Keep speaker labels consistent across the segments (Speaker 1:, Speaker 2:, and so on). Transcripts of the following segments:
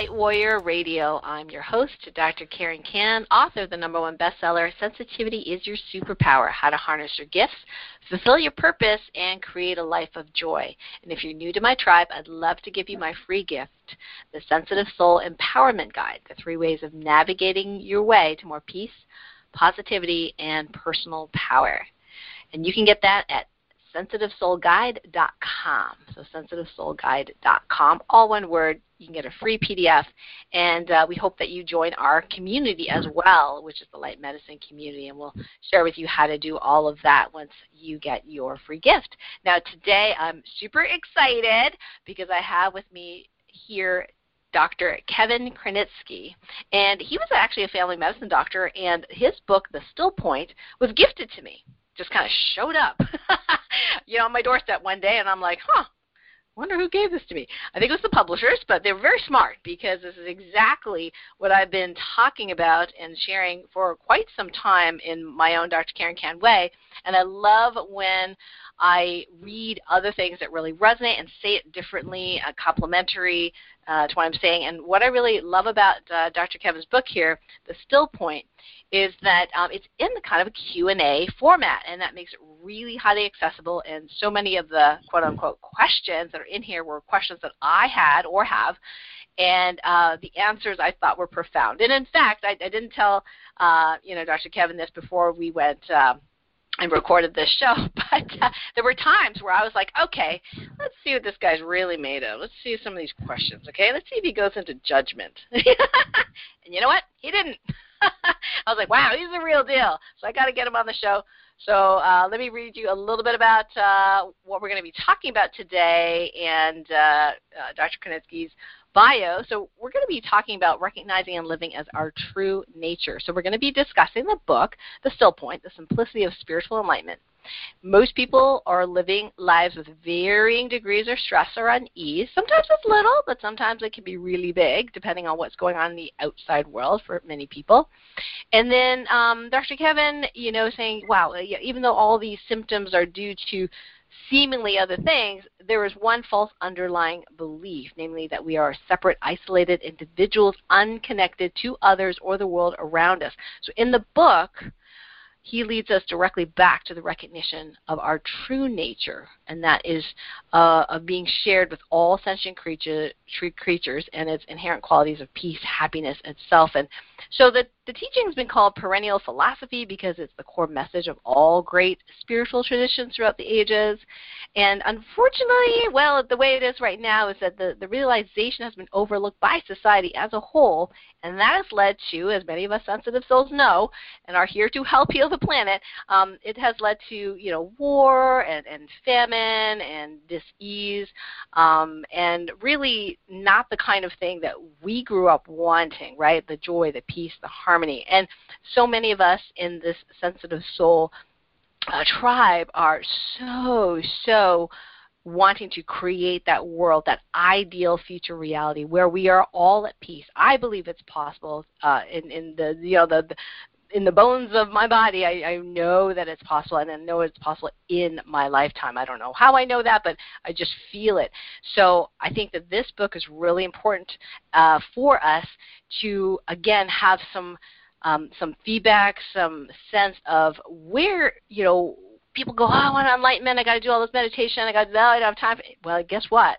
Speaker 1: Light Warrior Radio. I'm your host, Dr. Karen Kan, author of the number one bestseller, Sensitivity is Your Superpower How to Harness Your Gifts, Fulfill Your Purpose, and Create a Life of Joy. And if you're new to my tribe, I'd love to give you my free gift, the Sensitive Soul Empowerment Guide, the three ways of navigating your way to more peace, positivity, and personal power. And you can get that at sensitivesoulguide.com. So sensitivesoulguide.com, all one word. You can get a free PDF, and uh, we hope that you join our community as well, which is the Light Medicine community, and we'll share with you how to do all of that once you get your free gift. Now, today I'm super excited because I have with me here Dr. Kevin Krenitsky. And he was actually a family medicine doctor, and his book, The Still Point, was gifted to me just kind of showed up, you know, on my doorstep one day, and I'm like, huh, wonder who gave this to me. I think it was the publishers, but they were very smart because this is exactly what I've been talking about and sharing for quite some time in my own Dr. Karen Kan way. And I love when I read other things that really resonate and say it differently, uh, complementary uh, to what I'm saying. And what I really love about uh, Dr. Kevin's book here, The Still Point, is that um, it's in the kind of a Q&A format, and that makes it really highly accessible. And so many of the quote-unquote questions that are in here were questions that I had or have, and uh, the answers I thought were profound. And in fact, I, I didn't tell uh, you know Dr. Kevin this before we went. Uh, and recorded this show, but uh, there were times where I was like, okay, let's see what this guy's really made of. Let's see some of these questions, okay? Let's see if he goes into judgment. and you know what? He didn't. I was like, wow, he's the real deal. So I got to get him on the show. So uh, let me read you a little bit about uh, what we're going to be talking about today and uh, uh Dr. Krenitsky's bio. So we're going to be talking about recognizing and living as our true nature. So we're going to be discussing the book, The Still Point, The Simplicity of Spiritual Enlightenment. Most people are living lives with varying degrees of stress or unease. Sometimes it's little, but sometimes it can be really big, depending on what's going on in the outside world for many people. And then um, Dr. Kevin, you know, saying, wow, even though all these symptoms are due to seemingly other things, there is one false underlying belief, namely that we are separate, isolated individuals, unconnected to others or the world around us. So in the book, he leads us directly back to the recognition of our true nature, and that is uh, of being shared with all sentient creature, creatures and its inherent qualities of peace, happiness, itself. And so the, the teaching has been called perennial philosophy because it's the core message of all great spiritual traditions throughout the ages. And unfortunately, well, the way it is right now is that the, the realization has been overlooked by society as a whole, and that has led to, as many of us sensitive souls know, and are here to help heal the planet, um, it has led to, you know, war and, and famine and dis-ease, um, and really not the kind of thing that we grew up wanting, right? The joy, the peace, the harmony. And so many of us in this sensitive soul uh, tribe are so, so wanting to create that world, that ideal future reality where we are all at peace. I believe it's possible uh, in, in the you know the, in the bones of my body, I, I know that it's possible, and I know it's possible in my lifetime. I don't know how I know that, but I just feel it. So I think that this book is really important uh, for us to again have some um, some feedback, some sense of where you know people go. Oh, I want enlightenment. I got to do all this meditation. I got to. I don't have time. Well, guess what?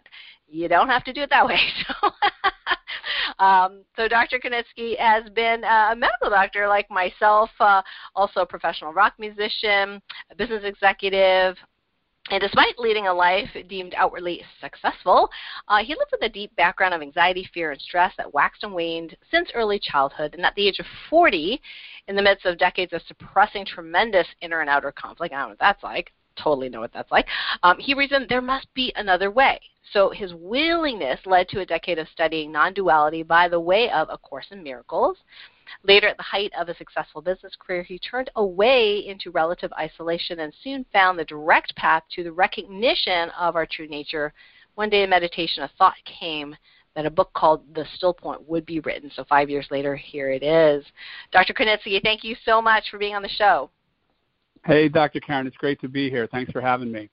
Speaker 1: You don't have to do it that way. So, um, so Dr. Krenitsky has been a medical doctor like myself, uh, also a professional rock musician, a business executive, and despite leading a life deemed outwardly successful, uh, he lived with a deep background of anxiety, fear, and stress that waxed and waned since early childhood. And at the age of 40, in the midst of decades of suppressing tremendous inner and outer conflict, I don't know what that's like, totally know what that's like, um, he reasoned there must be another way. So his willingness led to a decade of studying non duality by the way of A Course in Miracles, Later, at the height of a successful business career, he turned away into relative isolation and soon found the direct path to the recognition of our true nature. One day in meditation, a thought came that a book called The Still Point would be written. So five years later, here it is. Dr. Krenitsky, thank you so much for being on the show.
Speaker 2: Hey, Dr. Karen, it's great to be here. Thanks for having me.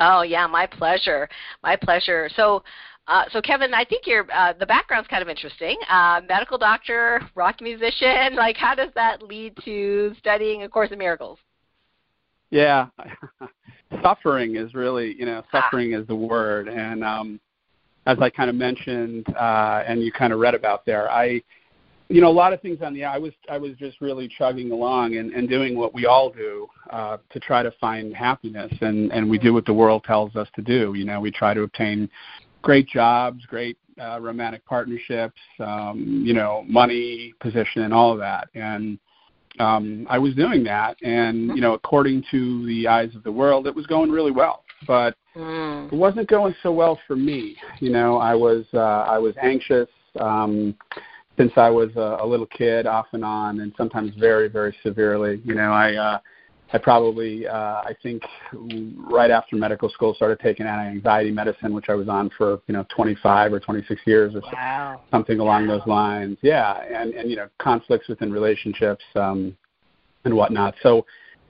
Speaker 1: Oh yeah, my pleasure. My pleasure. So Uh, so, Kevin, I think your uh, the background's kind of interesting. Uh, medical doctor, rock musician. Like, how does that lead to studying A Course in Miracles?
Speaker 2: Yeah, suffering is really, you know, ah. suffering ah. is the word. And um, as I kind of mentioned, uh, and you kind of read about there, I you know a lot of things on the i was i was just really chugging along and and doing what we all do uh to try to find happiness. And and we do what the world tells us to do. You know we try to obtain great jobs great uh romantic partnerships um you know money position and all of that. And um i was doing that. And you know according to the eyes of the world it was going really well. But mm. it wasn't going so well for me. You know i was uh i was anxious. Um since I was a, a little kid, off and on, and sometimes very, very severely. You know, I uh, I probably uh, I think right after medical school started taking anti-anxiety medicine, which I was on for you know 25 or 26 years or
Speaker 1: wow.
Speaker 2: something along wow. those lines. Yeah, and and you know conflicts within relationships um, and whatnot. So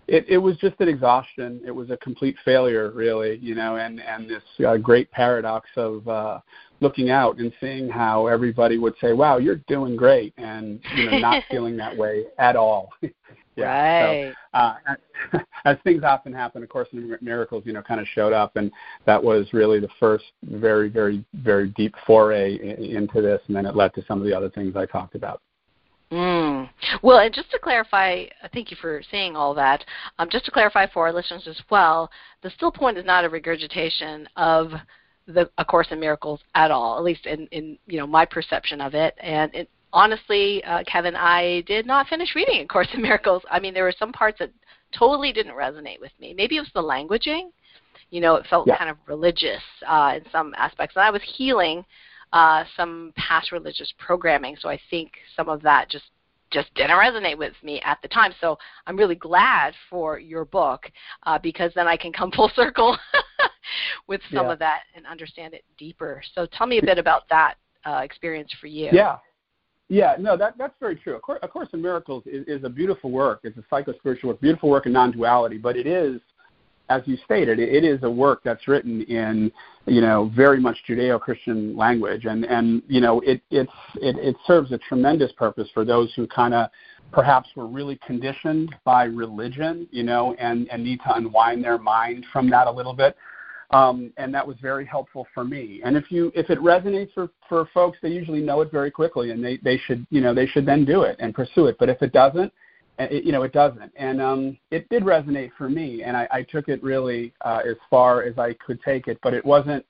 Speaker 2: it, it was just an exhaustion. It was a complete failure, really, you know, and and this uh, great paradox of uh, looking out and seeing how everybody would say, "Wow, you're doing great," and you know, not feeling that way at all.
Speaker 1: yeah. Right.
Speaker 2: So, uh, as things often happen, of course, miracles, you know, kind of showed up, and that was really the first very, very, very deep foray into this, and then it led to some of the other things I talked about.
Speaker 1: Mm. Well, and just to clarify, uh, thank you for saying all that. Um, just to clarify for our listeners as well, the still point is not a regurgitation of the A Course in Miracles at all, at least in, in you know my perception of it. And it, honestly, uh, Kevin, I did not finish reading A Course in Miracles. I mean, there were some parts that totally didn't resonate with me. Maybe it was the languaging. You know, it felt
Speaker 2: yeah.
Speaker 1: kind of religious uh, in some aspects, and I was healing uh, some past religious programming. So I think some of that just just didn't resonate with me at the time. So I'm really glad for your book uh, because then I can come full circle with some
Speaker 2: yeah.
Speaker 1: of that and understand it deeper. So tell me a bit about that uh, experience for you.
Speaker 2: Yeah. Yeah, no, that that's very true. Of course, A Course in Miracles is, is a beautiful work. It's a psycho spiritual work, beautiful work in non-duality. But it is as you stated, it is a work that's written in, you know, very much Judeo-Christian language, and and you know, it it's it, it serves a tremendous purpose for those who kind of perhaps were really conditioned by religion, you know, and and need to unwind their mind from that a little bit. Um, and that was very helpful for me. And if you if it resonates for for folks, they usually know it very quickly, and they they should you know they should then do it and pursue it. But if it doesn't, it, you know, it doesn't. And um, it did resonate for me, and I, I took it really uh, as far as I could take it, but it wasn't.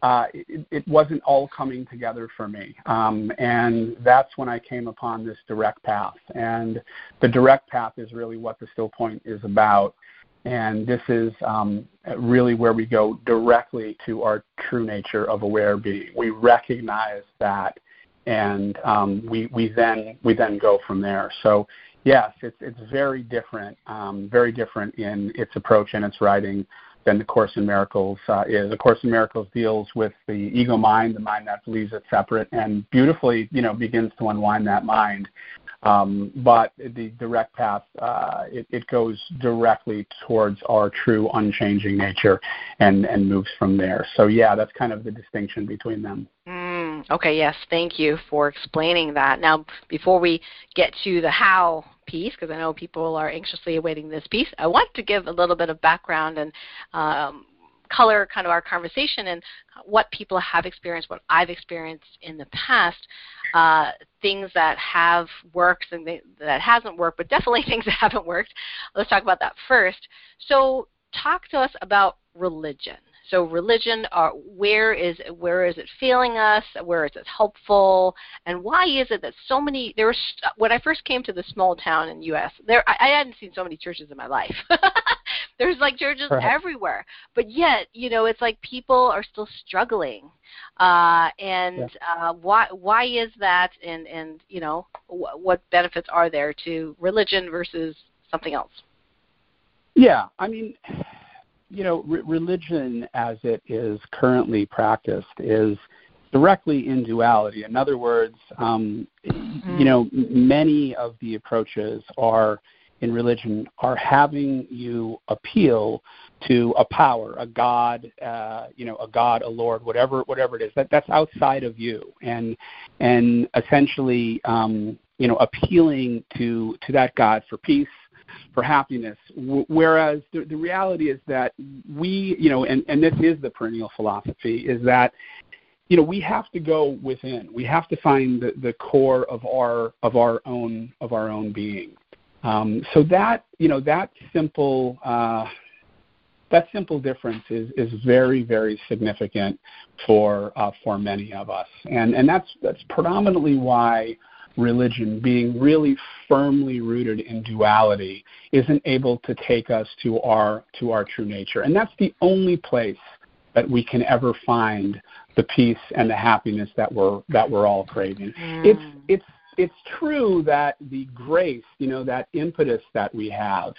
Speaker 2: Uh, it, it wasn't all coming together for me, um, and that's when I came upon this direct path. And the direct path is really what the still point is about. And this is um, really where we go directly to our true nature of aware being. We recognize that, and um, we we then we then go from there. So yes, it's it's very different, um, very different in its approach and its writing than the Course in Miracles uh, is. The Course in Miracles deals with the ego mind, the mind that believes it's separate, and beautifully, you know, begins to unwind that mind. Um, but the direct path, uh, it, it, goes directly towards our true unchanging nature and, and moves from there. So yeah, that's kind of the distinction between them.
Speaker 1: Mm, okay, yes, thank you for explaining that. Now, before we get to the how piece, because I know people are anxiously awaiting this piece, I want to give a little bit of background and um, color kind of our conversation and what people have experienced, what I've experienced in the past, uh, things that have worked and they, that hasn't worked, but definitely things that haven't worked. Let's talk about that first. So, talk to us about religion. So religion, uh, where is where is it failing us? Where is it helpful? And why is it that so many? There was when I first came to the small town in the U.S. There I, I hadn't seen so many churches in my life. There's like churches right. everywhere, but yet you know it's like people are still struggling. Uh, and yeah. uh, why why is that? And and you know wh- what benefits are there to religion versus something else?
Speaker 2: Yeah, I mean you know, re- religion as it is currently practiced is directly in duality. In other words, um, mm-hmm. you know, many of the approaches are in religion are having you appeal to a power, a God, uh, you know, a God, a Lord, whatever, whatever it is. That that's outside of you, and and essentially, um, you know, appealing to to that God for peace, for happiness. W- whereas the, the reality is that we, you know, and and this is the perennial philosophy, is that you know we have to go within. We have to find the, the core of our of our own of our own being. Um, so that you know that simple uh, that simple difference is is very very significant for uh, for many of us. And and that's that's predominantly why religion being really firmly rooted in duality isn't able to take us to our to our true nature and that's the only place that we can ever find the peace and the happiness that we're that we're all craving. Mm. It's it's it's true that the grace, you know, that impetus that we have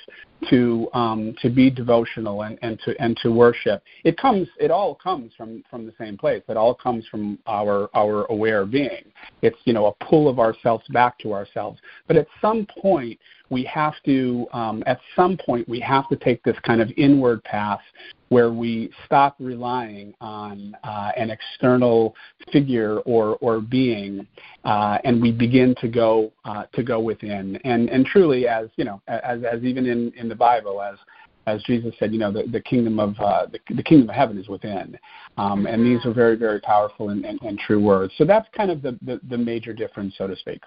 Speaker 2: to um, to be devotional and, and to and to worship, it comes it all comes from from the same place. It all comes from our our aware being. It's you know a pull of ourselves back to ourselves. But at some point we have to um, at some point we have to take this kind of inward path where we stop relying on uh, an external figure or or being, uh, and we begin to go uh, to go within. And and truly, as you know, as as even in in the Bible, as as Jesus said, you know, the, the kingdom of uh, the, the kingdom of heaven is within, um, and these are very, very powerful and, and, and true words. So that's kind of the, the, the major difference, so to speak.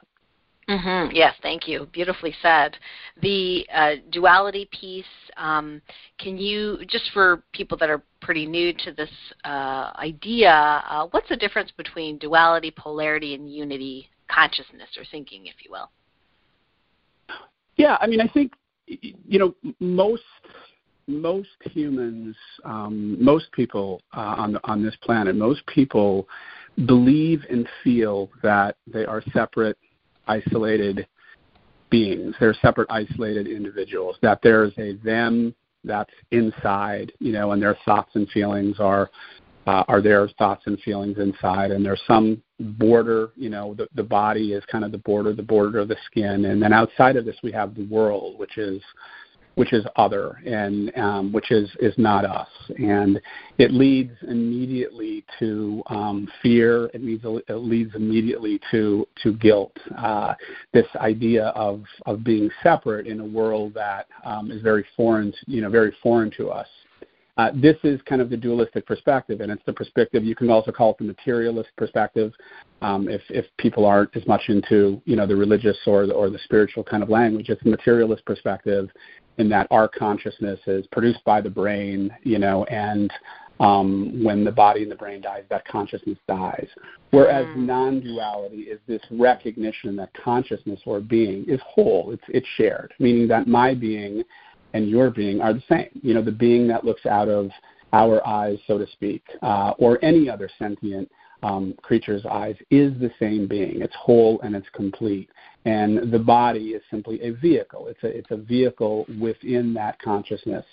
Speaker 1: Mm-hmm. Yes, thank you. Beautifully said. The uh, duality piece. Um, can you, just for people that are pretty new to this uh, idea, uh, what's the difference between duality, polarity, and unity consciousness or thinking, if you will?
Speaker 2: Yeah, I mean, I think you know most most humans, um, most people uh, on on this planet, most people believe and feel that they are separate isolated beings. They're separate, isolated individuals. That there's a them that's inside, you know, and their thoughts and feelings are uh, are their thoughts and feelings inside, and there's some border, you know, the, the body is kind of the border, the border of the skin, and then outside of this we have the world, which is which is other and um, which is is not us, and it leads immediately to um, fear. It leads it leads immediately to to guilt. Uh, this idea of of being separate in a world that um, is very foreign, you know, very foreign to us. Uh, this is kind of the dualistic perspective, and it's the perspective you can also call it the materialist perspective. Um, if if people aren't as much into you know the religious or the, or the spiritual kind of language, it's the materialist perspective, in that our consciousness is produced by the brain, you know, and um, when the body and the brain dies, that consciousness dies. Whereas mm. non-duality is this recognition that consciousness or being is whole. It's it's shared, meaning that my being and your being are the same. You know, the being that looks out of our eyes, so to speak, uh, or any other sentient um, creature's eyes, is the same being. It's whole and it's complete and the body is simply a vehicle. It's a it's a vehicle within that consciousness,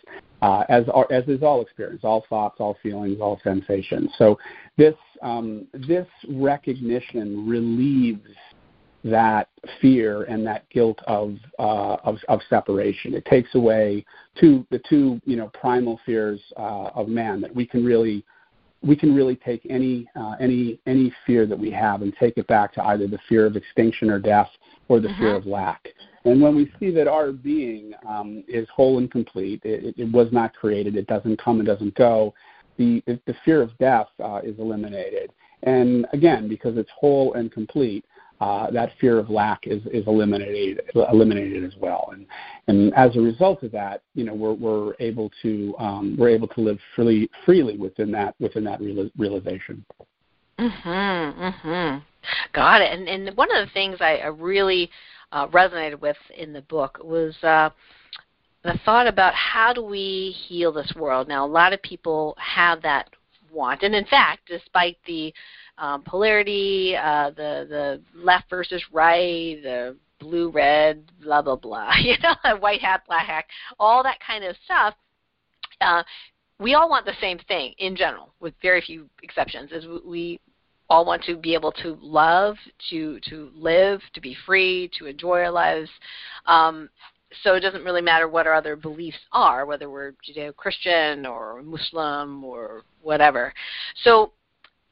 Speaker 2: uh, as as is all experience, all thoughts, all feelings, all sensations. So this um, this recognition relieves that fear and that guilt of, uh, of of separation. It takes away two the two you know primal fears uh, of man that we can really we can really take any uh, any any fear that we have and take it back to either the fear of extinction or death or the fear uh-huh. of lack. And when we see that our being um, is whole and complete, it, it, was not created, it doesn't come and doesn't go, the, the fear of death uh, is eliminated. And again, because it's whole and complete, uh, that fear of lack is, is eliminated eliminated as well. And and as a result of that, you know, we're we're able to um, we're able to live freely freely within that within that real, realization.
Speaker 1: Mhm. Mhm. Got it. And and one of the things I, I really uh, resonated with in the book was uh, the thought about how do we heal this world. Now, a lot of people have that want, and in fact, despite the um, polarity, uh, the the left versus right, the blue red, blah blah blah, you know, white hat, black hat, all that kind of stuff. Uh, we all want the same thing in general, with very few exceptions. Is we all want to be able to love, to to live, to be free, to enjoy our lives. Um, so it doesn't really matter what our other beliefs are, whether we're Judeo-Christian or Muslim or whatever. So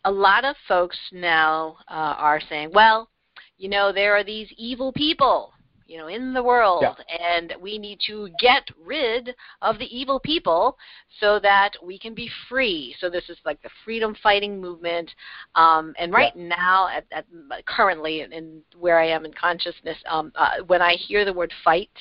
Speaker 1: a lot of folks now uh, are saying, well, you know, there are these evil people you know, in the world,
Speaker 2: yeah.
Speaker 1: and we need to get rid of the evil people so that we can be free. So this is like the freedom fighting movement. Um, and right yeah. now, at, at currently, in where I am in consciousness, um, uh, when I hear the word fight,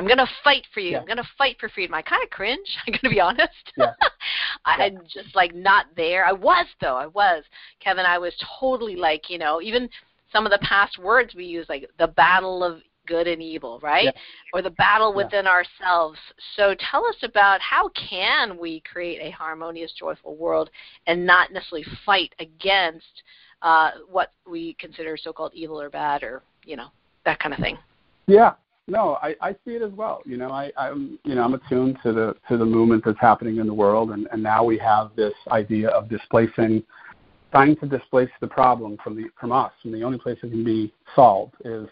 Speaker 1: I'm gonna fight for you. Yeah. I'm gonna fight for freedom. I kind of cringe. I'm gonna be honest.
Speaker 2: Yeah.
Speaker 1: I'm just like not there. I was though. I was Kevin. I was totally like you know even some of the past words we use like the battle of good and evil, right?
Speaker 2: Yeah.
Speaker 1: Or the battle within yeah. ourselves. So tell us about how can we create a harmonious, joyful world and not necessarily fight against uh, what we consider so-called evil or bad or you know that kind of thing.
Speaker 2: Yeah, no, I, I see it as well. You know, I, I'm you know I'm attuned to the to the movement that's happening in the world, and, and now we have this idea of displacing, trying to displace the problem from the from us, and the only place it can be solved is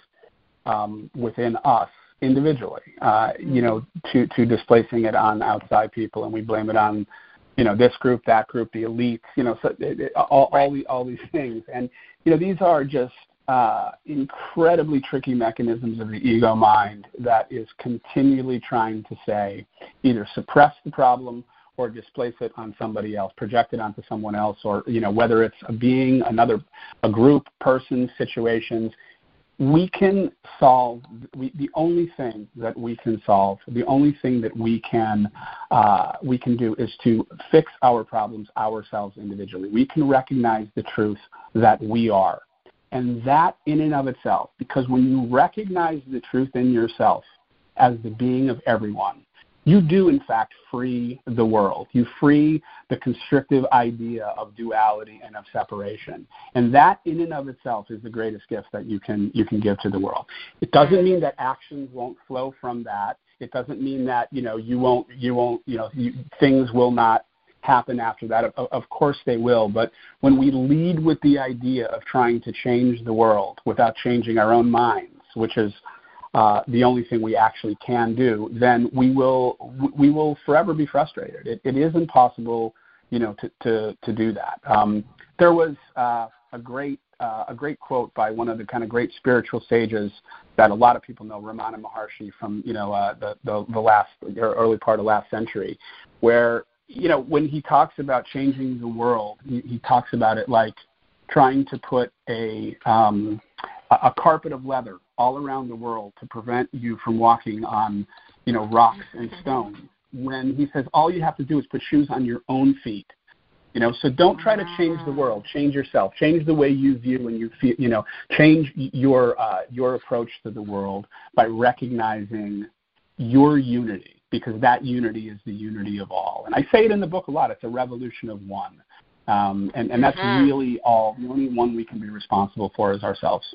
Speaker 2: um, within us individually. Uh, you know, to to displacing it on outside people, and we blame it on you know this group, that group, the elites. You know, so it, it, all all, the, all these things, and you know these are just uh, incredibly tricky mechanisms of the ego mind that is continually trying to say either suppress the problem or displace it on somebody else, project it onto someone else, or you know whether it's a being, another, a group, person, situations. We can solve we, the only thing that we can solve the only thing that we can uh, we can do is to fix our problems ourselves individually. We can recognize the truth that we are and that in and of itself because when you recognize the truth in yourself as the being of everyone you do in fact free the world. You free the constrictive idea of duality and of separation. And that in and of itself is the greatest gift that you can you can give to the world. It doesn't mean that actions won't flow from that. It doesn't mean that, you know, you won't you won't, you know, you, things will not happen after that. Of, of course they will, but when we lead with the idea of trying to change the world without changing our own minds, which is uh, the only thing we actually can do, then we will we will forever be frustrated. It, it is impossible, you know, to to, to do that. Um, there was uh, a great uh, a great quote by one of the kind of great spiritual sages that a lot of people know, Ramana Maharshi, from you know uh, the, the the last or early part of last century, where you know when he talks about changing the world, he, he talks about it like trying to put a um, a carpet of leather all around the world to prevent you from walking on, you know, rocks and mm-hmm. stones. When he says all you have to do is put shoes on your own feet. You know, so don't try to change the world. Change yourself. Change the way you view and you feel. You know, change your uh, your approach to the world by recognizing your unity, because that unity is the unity of all. And I say it in the book a lot. It's a revolution of one, um, and and that's mm-hmm. really all. The only one we can be responsible for is ourselves.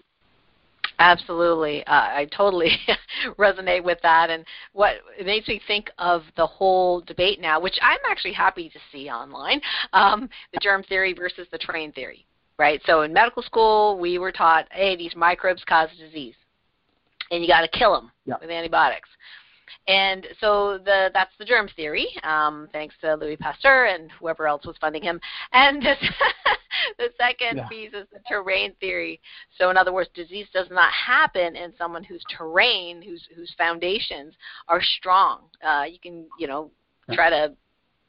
Speaker 1: Absolutely, uh, I totally resonate with that, and what it makes me think of the whole debate now, which I'm actually happy to see online, um, the germ theory versus the terrain theory, right? So in medical school, we were taught, hey, these microbes cause disease, and you got to kill them
Speaker 2: yeah.
Speaker 1: with antibiotics. And so the, that's the germ theory, um, thanks to Louis Pasteur and whoever else was funding him. And the second yeah. piece is the terrain theory. So in other words, disease does not happen in someone whose terrain, whose whose foundations are strong. Uh, you can, you know, try to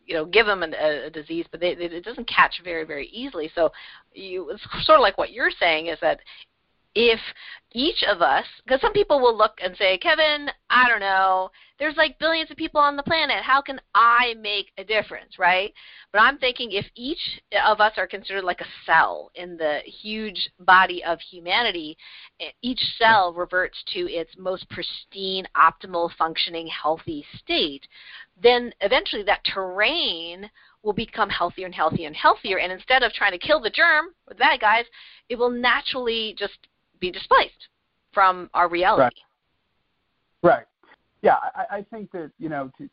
Speaker 1: you know give them an, a, a disease, but they, it doesn't catch very very easily. So you, it's sort of like what you're saying is that if each of us, because some people will look and say, Kevin, I don't know, there's like billions of people on the planet. How can I make a difference, right? But I'm thinking if each of us are considered like a cell in the huge body of humanity, each cell reverts to its most pristine, optimal, functioning, healthy state, then eventually that terrain will become healthier and healthier and healthier. And instead of trying to kill the germ, the bad guys, it will naturally just be displaced from our reality.
Speaker 2: Right. right. Yeah, I, I think that you know to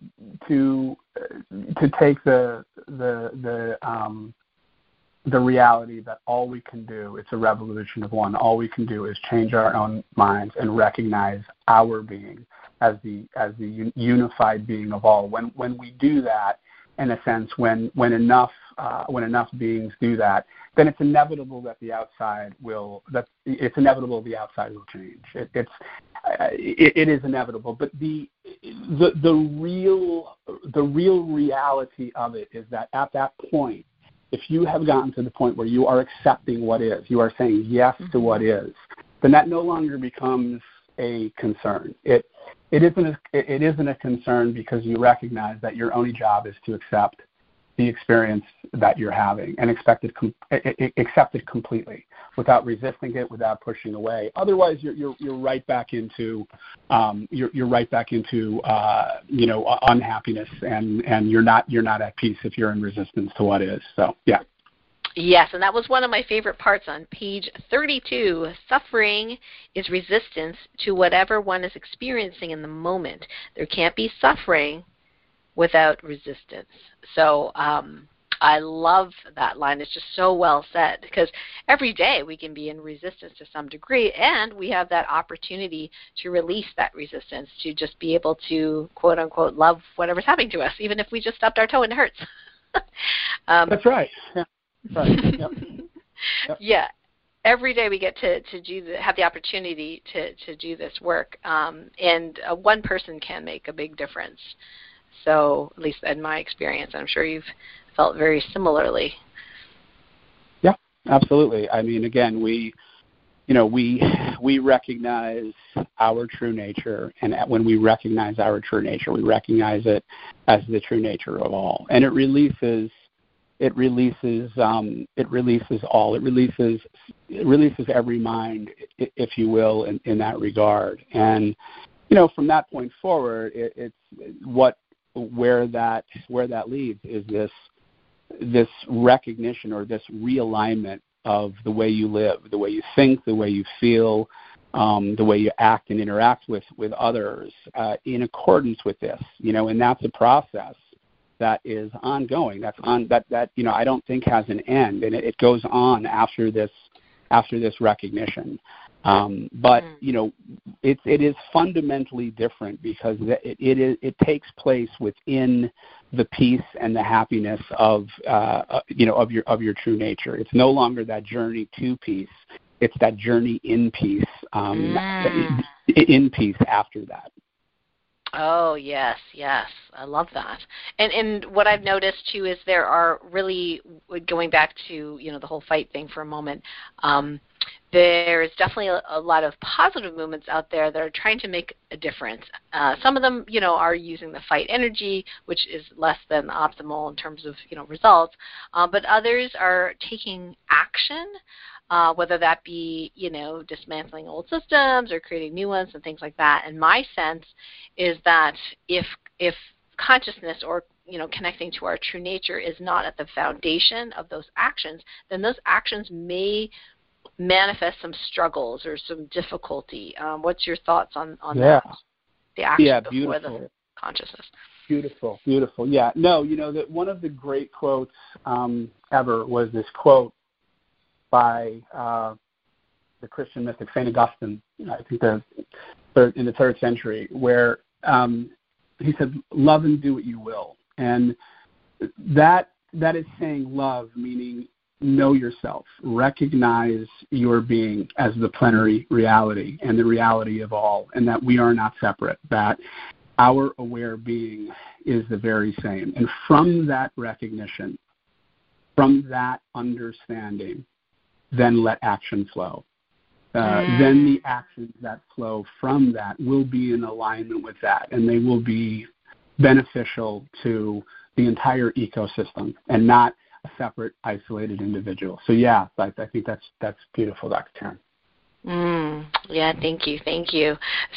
Speaker 2: to uh, to take the the the um, the reality that all we can do it's a revolution of one all we can do is change our own minds and recognize our being as the as the unified being of all. When when we do that, in a sense, when when enough uh, when enough beings do that, then it's inevitable that the outside will that it's inevitable the outside will change. It, it's uh, it, it is inevitable, but the the the real the real reality of it is that at that point, if you have gotten to the point where you are accepting what is, you are saying yes mm-hmm. to what is, then that no longer becomes a concern. It it isn't a, it isn't a concern because you recognize that your only job is to accept the experience that you're having and expect it, com- accept it completely without resisting it, without pushing away. Otherwise, you're you're, you're right back into um, you're you're right back into uh, you know unhappiness and and you're not you're not at peace if you're in resistance to what is. So yeah.
Speaker 1: Yes, and that was one of my favorite parts on page 32. Suffering is resistance to whatever one is experiencing in the moment. There can't be suffering without resistance. So um, I love that line. It's just so well said because every day we can be in resistance to some degree, and we have that opportunity to release that resistance, to just be able to quote unquote love whatever's happening to us, even if we just stubbed our toe and it hurts.
Speaker 2: um, That's right. Right. Yep.
Speaker 1: yep. Yeah every day we get to, to do the, have the opportunity to, to do this work, um, and uh, one person can make a big difference. So, at least in my experience, I'm sure you've felt very similarly.
Speaker 2: Yeah, absolutely. I mean, again, we, you know, we we recognize our true nature, and when we recognize our true nature, we recognize it as the true nature of all, and it releases it releases um, it releases all it releases it releases every mind if you will in, in that regard and you know from that point forward it, it's what where that where that leads is this this recognition or this realignment of the way you live, the way you think, the way you feel, um, the way you act and interact with with others uh, in accordance with this. You know, and that's a process that is ongoing. That's on that that you know I don't think has an end, and it, it goes on after this after this recognition. Um, but mm. you know, it it is fundamentally different because it it, is, it takes place within the peace and the happiness of uh, uh, you know of your of your true nature. It's no longer that journey to peace; it's that journey in peace, um, mm. in peace after that.
Speaker 1: Oh yes, yes, I love that. And and what I've noticed too is there are really going back to you know the whole fight thing for a moment. Um, there is definitely a, a, lot of positive movements out there that are trying to make a difference. Uh, some of them, you know, are using the fight energy, which is less than optimal in terms of, you know, results. Uh, but others are taking action, uh, whether that be, you know, dismantling old systems or creating new ones and things like that. And my sense is that if if consciousness or you know connecting to our true nature is not at the foundation of those actions then those actions may manifest some struggles or some difficulty. Um, what's your thoughts on on
Speaker 2: yeah.
Speaker 1: that? The action
Speaker 2: yeah,
Speaker 1: before
Speaker 2: beautiful.
Speaker 1: the consciousness.
Speaker 2: Beautiful, beautiful. Yeah, no, you know that one of the great quotes um, ever was this quote by uh, the Christian mystic Saint Augustine. I think the third, in the third century, where um, he said, "Love and do what you will," and that that is saying love, meaning know yourself, recognize your being as the plenary reality and the reality of all, and that we are not separate, that our aware being is the very same. And from that recognition, from that understanding, then let action flow. Uh, mm. Then the actions that flow from that will be in alignment with that, and they will be beneficial to the entire ecosystem and not a separate, isolated individual. So yeah, I, I think that's that's beautiful, Dr. Karen.
Speaker 1: Mm, yeah, thank you, thank you.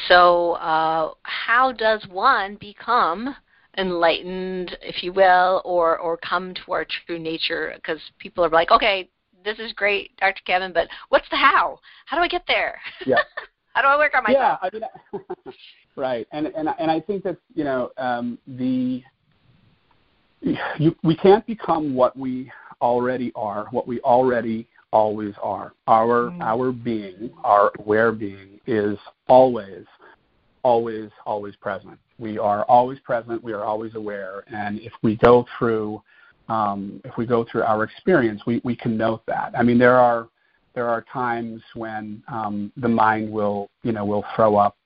Speaker 1: So, uh, how does one become enlightened, if you will, or or come to our true nature? Because people are like, okay, this is great, Dr. Kevin, but what's the how? How do I get there?
Speaker 2: Yeah.
Speaker 1: how do I work on myself?
Speaker 2: Yeah, I mean, right, and and and I think that you know um, the you, we can't become what we already are, what we already always are. Our mm. our being, our aware being, is always always, always present. We are always present. We are always aware. And if we go through, um, if we go through our experience, we, we can note that. I mean, there are there are times when um, the mind will, you know, will throw up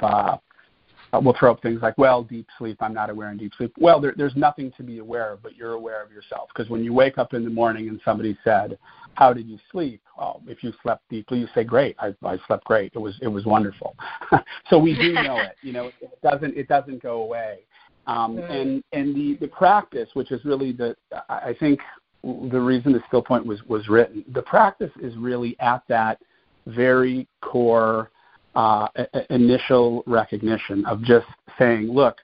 Speaker 2: uh, we'll throw up things like, well, deep sleep, I'm not aware in deep sleep. Well, there, there's nothing to be aware of, but you're aware of yourself. Because when you wake up in the morning and somebody said, how did you sleep? Well, if you slept deeply, you say, great, I, I slept great. It was, it was wonderful. so we do know it. You know, it doesn't, it doesn't go away. Um, and and the, the practice, which is really the, I think the reason the still point was, was written, the practice is really at that very core uh, initial recognition of just saying, look,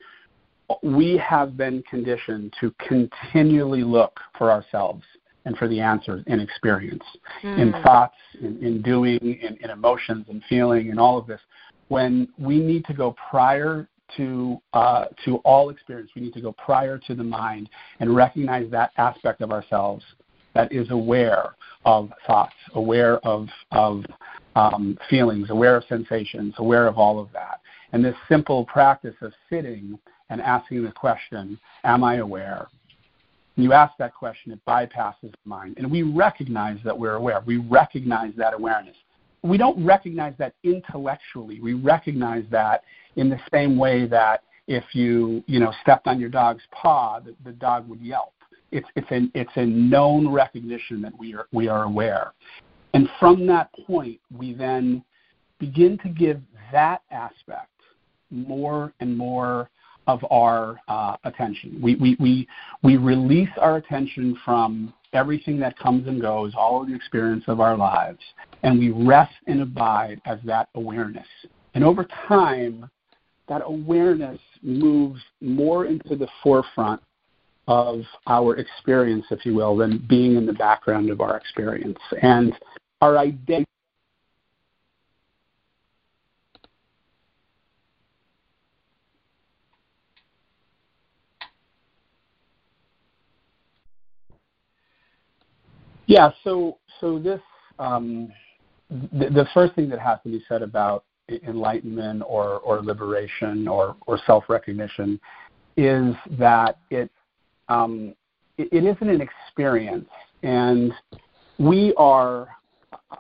Speaker 2: we have been conditioned to continually look for ourselves and for the answers in experience, mm. in thoughts, in, in doing, in, in, emotions, and feeling, and all of this. When we need to go prior to uh, to all experience, we need to go prior to the mind and recognize that aspect of ourselves that is aware of thoughts, aware of of um, feelings, aware of sensations, aware of all of that. And this simple practice of sitting and asking the question, Am I aware? When you ask that question, it bypasses the mind. And we recognize that we're aware. We recognize that awareness. We don't recognize that intellectually. We recognize that in the same way that if you, you know, stepped on your dog's paw, the, the dog would yelp. It's, it's, a, it's a known recognition that we are, we are aware. And from that point, we then begin to give that aspect more and more of our uh, attention. We, we, we, we release our attention from everything that comes and goes, all of the experience of our lives, and we rest and abide as that awareness. And over time, that awareness moves more into the forefront of our experience, if you will, than being in the background of our experience. And our identity Yeah, so so this um, the, first thing that has to be said about enlightenment or, or liberation or, or self recognition is that it, um, it it isn't an experience, and we are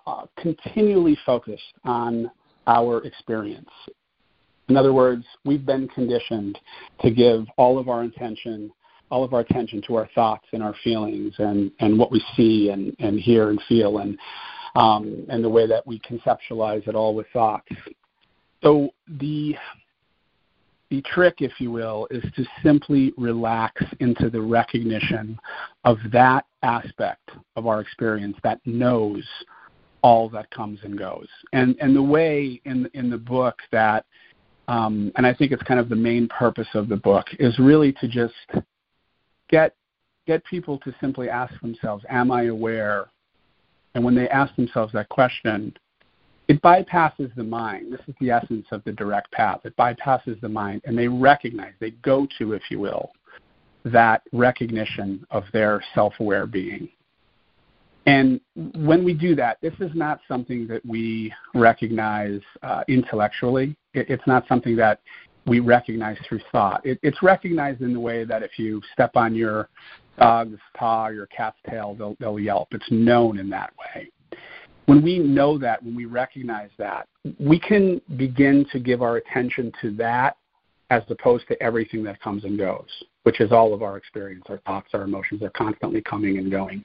Speaker 2: uh, continually focused on our experience. In other words, we've been conditioned to give all of our attention, all of our attention to our thoughts and our feelings and, and what we see and, and hear and feel and um, and the way that we conceptualize it all with thoughts. So the the trick, if you will, is to simply relax into the recognition of that aspect of our experience that knows all that comes and goes. And and the way in in the book that um, and I think it's kind of the main purpose of the book is really to just get get people to simply ask themselves, "Am I aware?" And when they ask themselves that question, it bypasses the mind. This is the essence of the direct path. It bypasses the mind, and they recognize, they go to, if you will, that recognition of their self-aware being. And when we do that, this is not something that we recognize uh, intellectually. It, it's not something that we recognize through thought. It, it's recognized in the way that if you step on your dog's paw or your cat's tail, they'll, they'll yelp. It's known in that way. When we know that, when we recognize that, we can begin to give our attention to that as opposed to everything that comes and goes, which is all of our experience, our thoughts, our emotions are constantly coming and going.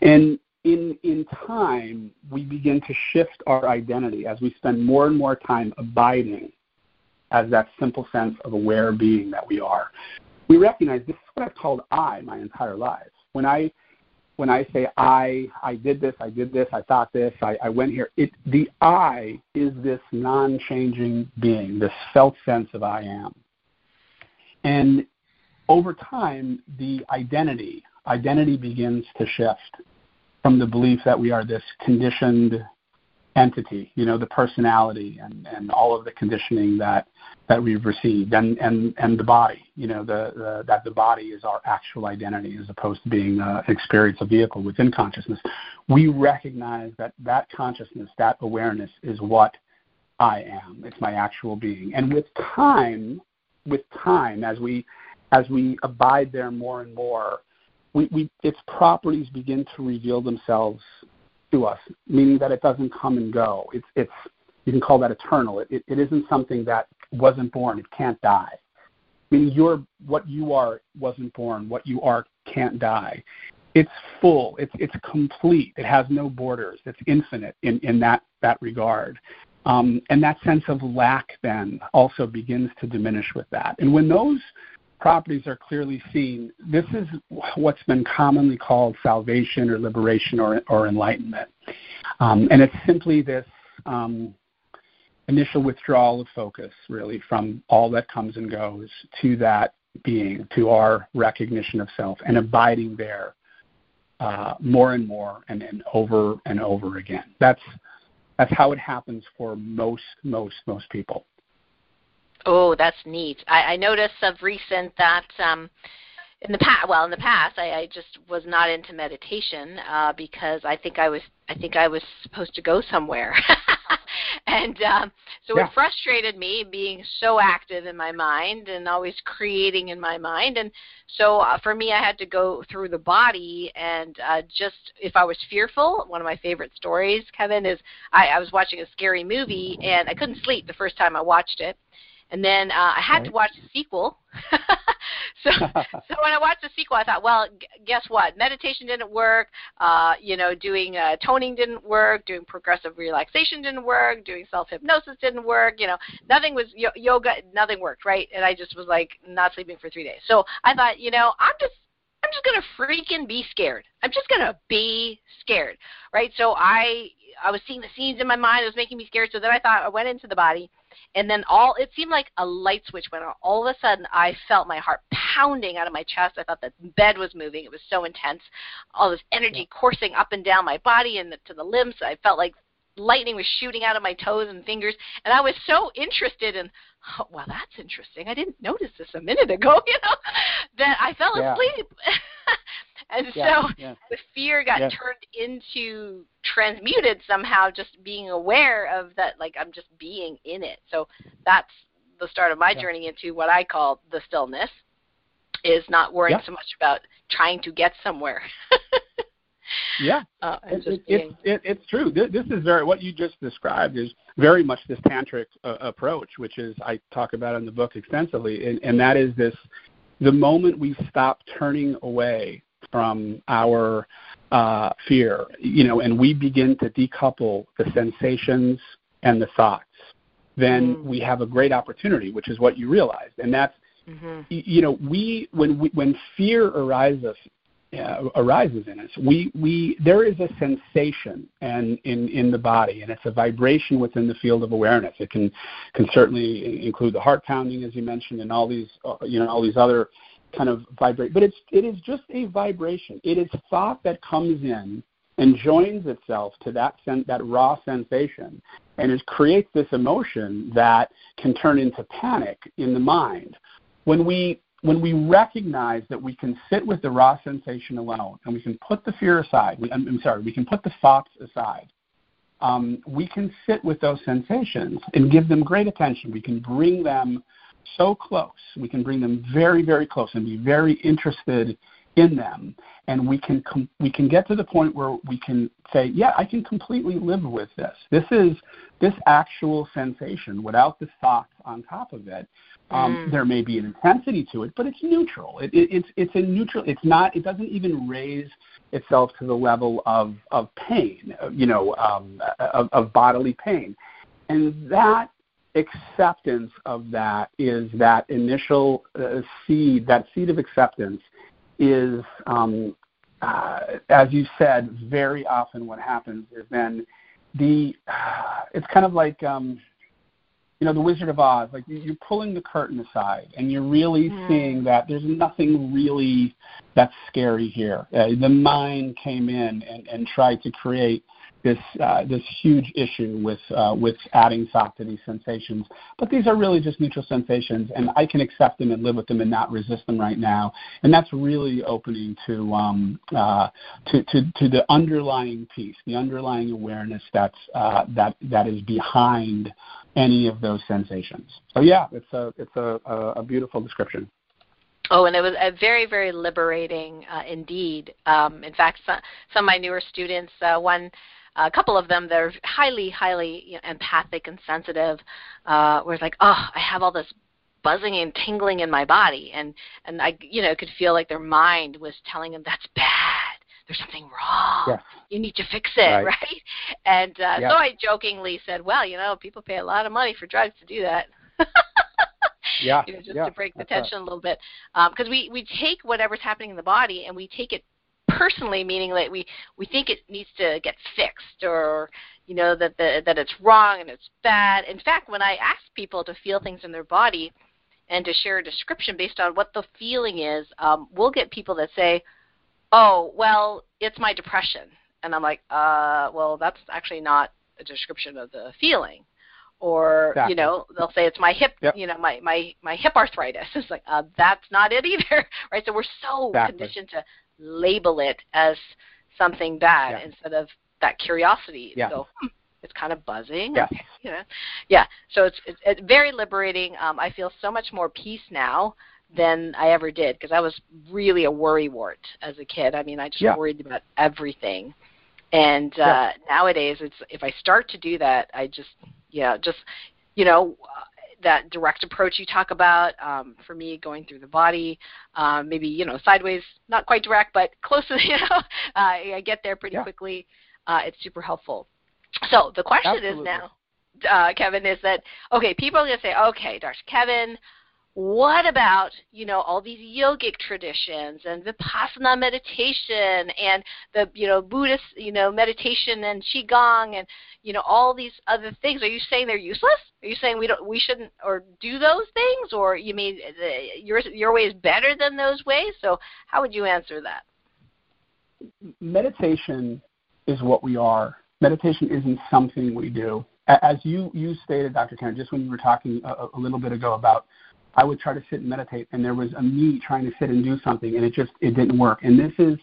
Speaker 2: And in in time, we begin to shift our identity as we spend more and more time abiding as that simple sense of aware being that we are. We recognize this is what I've called I my entire life. When I when I say I, I did this, I did this, I thought this, I, I went here, it, the I is this non changing being, this felt sense of I am. And over time, the identity, identity begins to shift from the belief that we are this conditioned entity, you know, the personality and, and all of the conditioning that, that we've received and, and, and the body, you know, the, the, that the body is our actual identity as opposed to being uh, an experience, a vehicle within consciousness. We recognize that that consciousness, that awareness is what I am. It's my actual being. And with time, with time, as we as we abide there more and more, we, we its properties begin to reveal themselves to us, meaning that it doesn't come and go. It's it's you can call that eternal. It, it, it isn't something that wasn't born. It can't die. I mean, you're what you are wasn't born. What you are can't die. It's full. It's it's complete. It has no borders. It's infinite in in that that regard. Um, and that sense of lack then also begins to diminish with that. And when those properties are clearly seen, this is what's been commonly called salvation or liberation or, or enlightenment. Um, and it's simply this um, initial withdrawal of focus, really, from all that comes and goes to that being, to our recognition of self, and abiding there uh, more and more and, and over and over again. That's that's how it happens for most most most people.
Speaker 1: Oh, that's neat. I, I noticed of recent that um, in the past, well, in the past, I, I just was not into meditation uh, because I think I was I think I was supposed to go somewhere. and um, so yeah. it frustrated me being so active in my mind and always creating in my mind. And so uh, for me, I had to go through the body and uh, just if I was fearful, one of my favorite stories, Kevin, is I, I was watching a scary movie and I couldn't sleep the first time I watched it. And then uh, I had right. to watch the sequel. so, so when I watched the sequel, I thought, well, g- guess what? Meditation didn't work. Uh, you know, doing uh, toning didn't work. Doing progressive relaxation didn't work. Doing self hypnosis didn't work. You know, nothing was y- yoga. Nothing worked, right? And I just was like not sleeping for three days. So I thought, you know, I'm just I'm just gonna freaking be scared. I'm just gonna be scared, right? So I I was seeing the scenes in my mind. It was making me scared. So then I thought I went into the body and then all it seemed like a light switch went on. All of a sudden, I felt my heart pounding out of my chest. I thought the bed was moving. It was so intense. All this energy coursing up and down my body and to the limbs. I felt like lightning was shooting out of my toes and fingers, and I was so interested in. Oh, well, that's interesting. I didn't notice this a minute ago. You know, that I fell asleep. and
Speaker 2: yeah,
Speaker 1: so
Speaker 2: yeah.
Speaker 1: the fear got
Speaker 2: yeah.
Speaker 1: turned into transmuted somehow just being aware of that like i'm just being in it. So that's the start of my journey into what i call the stillness is not worrying so much about trying to get somewhere.
Speaker 2: Yeah.
Speaker 1: Uh,
Speaker 2: it, it, it's, it, it's true. This, this, is very what you just described is very much this tantric uh, approach which is i talk about in the book extensively and, and that is this the moment we stop turning away from our uh, fear, you know, and we begin to decouple the sensations and the thoughts, then mm-hmm. we have a great opportunity, which is what you realized, and that's, mm-hmm. you know, we when we, when fear arises uh, arises in us, we we there is a sensation and in in the body, and it's a vibration within the field of awareness. It can can certainly include the heart pounding, as you mentioned, and all these uh, you know all these other kind of vibrate. But it's it is just a vibration. It is thought that comes in and joins itself to that sen- that raw sensation, and it creates this emotion that can turn into panic in the mind. When we when we recognize that we can sit with the raw sensation alone and we can put the fear aside, we, I'm, I'm sorry, we can put the thoughts aside. Um, we can sit with those sensations and give them great attention. We can bring them so close. We can bring them very, very close and be very interested in them. And we can com- we can get to the point where we can say, yeah, I can completely live with this. This is this actual sensation without the thoughts on top of it. Um, mm. There may be an intensity to it, but it's neutral. It, it, it's it's a neutral. It's not. It doesn't even raise itself to the level of of pain. You know, um, of, of bodily pain, and that acceptance of that is that initial uh, seed, that seed of acceptance is, um, uh, as you said, very often what happens is then the, uh, it's kind of like, um, you know, the Wizard of Oz, like you're pulling the curtain aside and you're really mm. seeing that there's nothing really that's scary here. Uh, the mind came in and, and tried to create this uh, this huge issue with uh, with adding thought to these sensations. But these are really just neutral sensations, and I can accept them and live with them and not resist them right now. And that's really opening to um, uh, to, to to the underlying peace, the underlying awareness that's uh, that that is behind any of those sensations. So yeah, it's a it's a, a, beautiful description.
Speaker 1: Oh, and it was a very, very liberating uh, indeed. Um, in fact, some, some of my newer students, uh, one, a couple of them, they're highly, highly you know, empathic and sensitive. Uh, where it's like, oh, I have all this buzzing and tingling in my body, and and I, you know, could feel like their mind was telling them that's bad there's something wrong.
Speaker 2: Yes.
Speaker 1: You need to fix it, right? right? And uh,
Speaker 2: yes.
Speaker 1: so I jokingly said, well, you know, people pay a lot of money for drugs to do that.
Speaker 2: yeah.
Speaker 1: You know, just
Speaker 2: yeah.
Speaker 1: to break the
Speaker 2: That's
Speaker 1: tension
Speaker 2: right.
Speaker 1: a little bit, because um, we we take whatever's happening in the body and we take it personally, meaning that we we think it needs to get fixed or you know that the that it's wrong and it's bad. In fact, when I ask people to feel things in their body and to share a description based on what the feeling is, um, we'll get people that say, oh, well, it's my depression. And I'm like, uh, well, that's actually not a description of the feeling. Or,
Speaker 2: exactly.
Speaker 1: you know, they'll say it's my hip,
Speaker 2: yep.
Speaker 1: you know, my, my, my hip arthritis. It's like, uh, that's not it either, right? So we're so
Speaker 2: exactly.
Speaker 1: conditioned to label it as something bad
Speaker 2: yeah.
Speaker 1: instead of that curiosity.
Speaker 2: Yeah.
Speaker 1: Go, hmm, it's kind of buzzing.
Speaker 2: Yes.
Speaker 1: You know? Yeah. So it's, it's, it's very liberating. Um, I feel so much more peace now than I ever did because I was really a worrywart as a kid. I mean, I just
Speaker 2: yeah.
Speaker 1: worried about everything. And uh,
Speaker 2: yeah.
Speaker 1: nowadays, it's if I start to do that, I just yeah, just you know that direct approach you talk about. Um, for me, going through the body, um, maybe you know sideways, not quite direct, but close to you know, uh, I get there pretty
Speaker 2: yeah.
Speaker 1: quickly. Uh, it's super helpful. So the question
Speaker 2: Absolutely.
Speaker 1: is now, uh, Kevin, is that okay? People are going to say, okay, Dr. Kevin, what about you know all these yogic traditions and vipassana meditation and the you know buddhist you know meditation and qigong and you know all these other things? Are you saying they're useless? Are you saying we don't we shouldn't or do those things? Or you mean the, your your way is better than those ways? So how would you answer that?
Speaker 2: Meditation is what we are. Meditation isn't something we do. As you you stated dr karen just when you were talking a, a little bit ago about I would try to sit and meditate, and there was a me trying to sit and do something, and it just it didn't work. And this is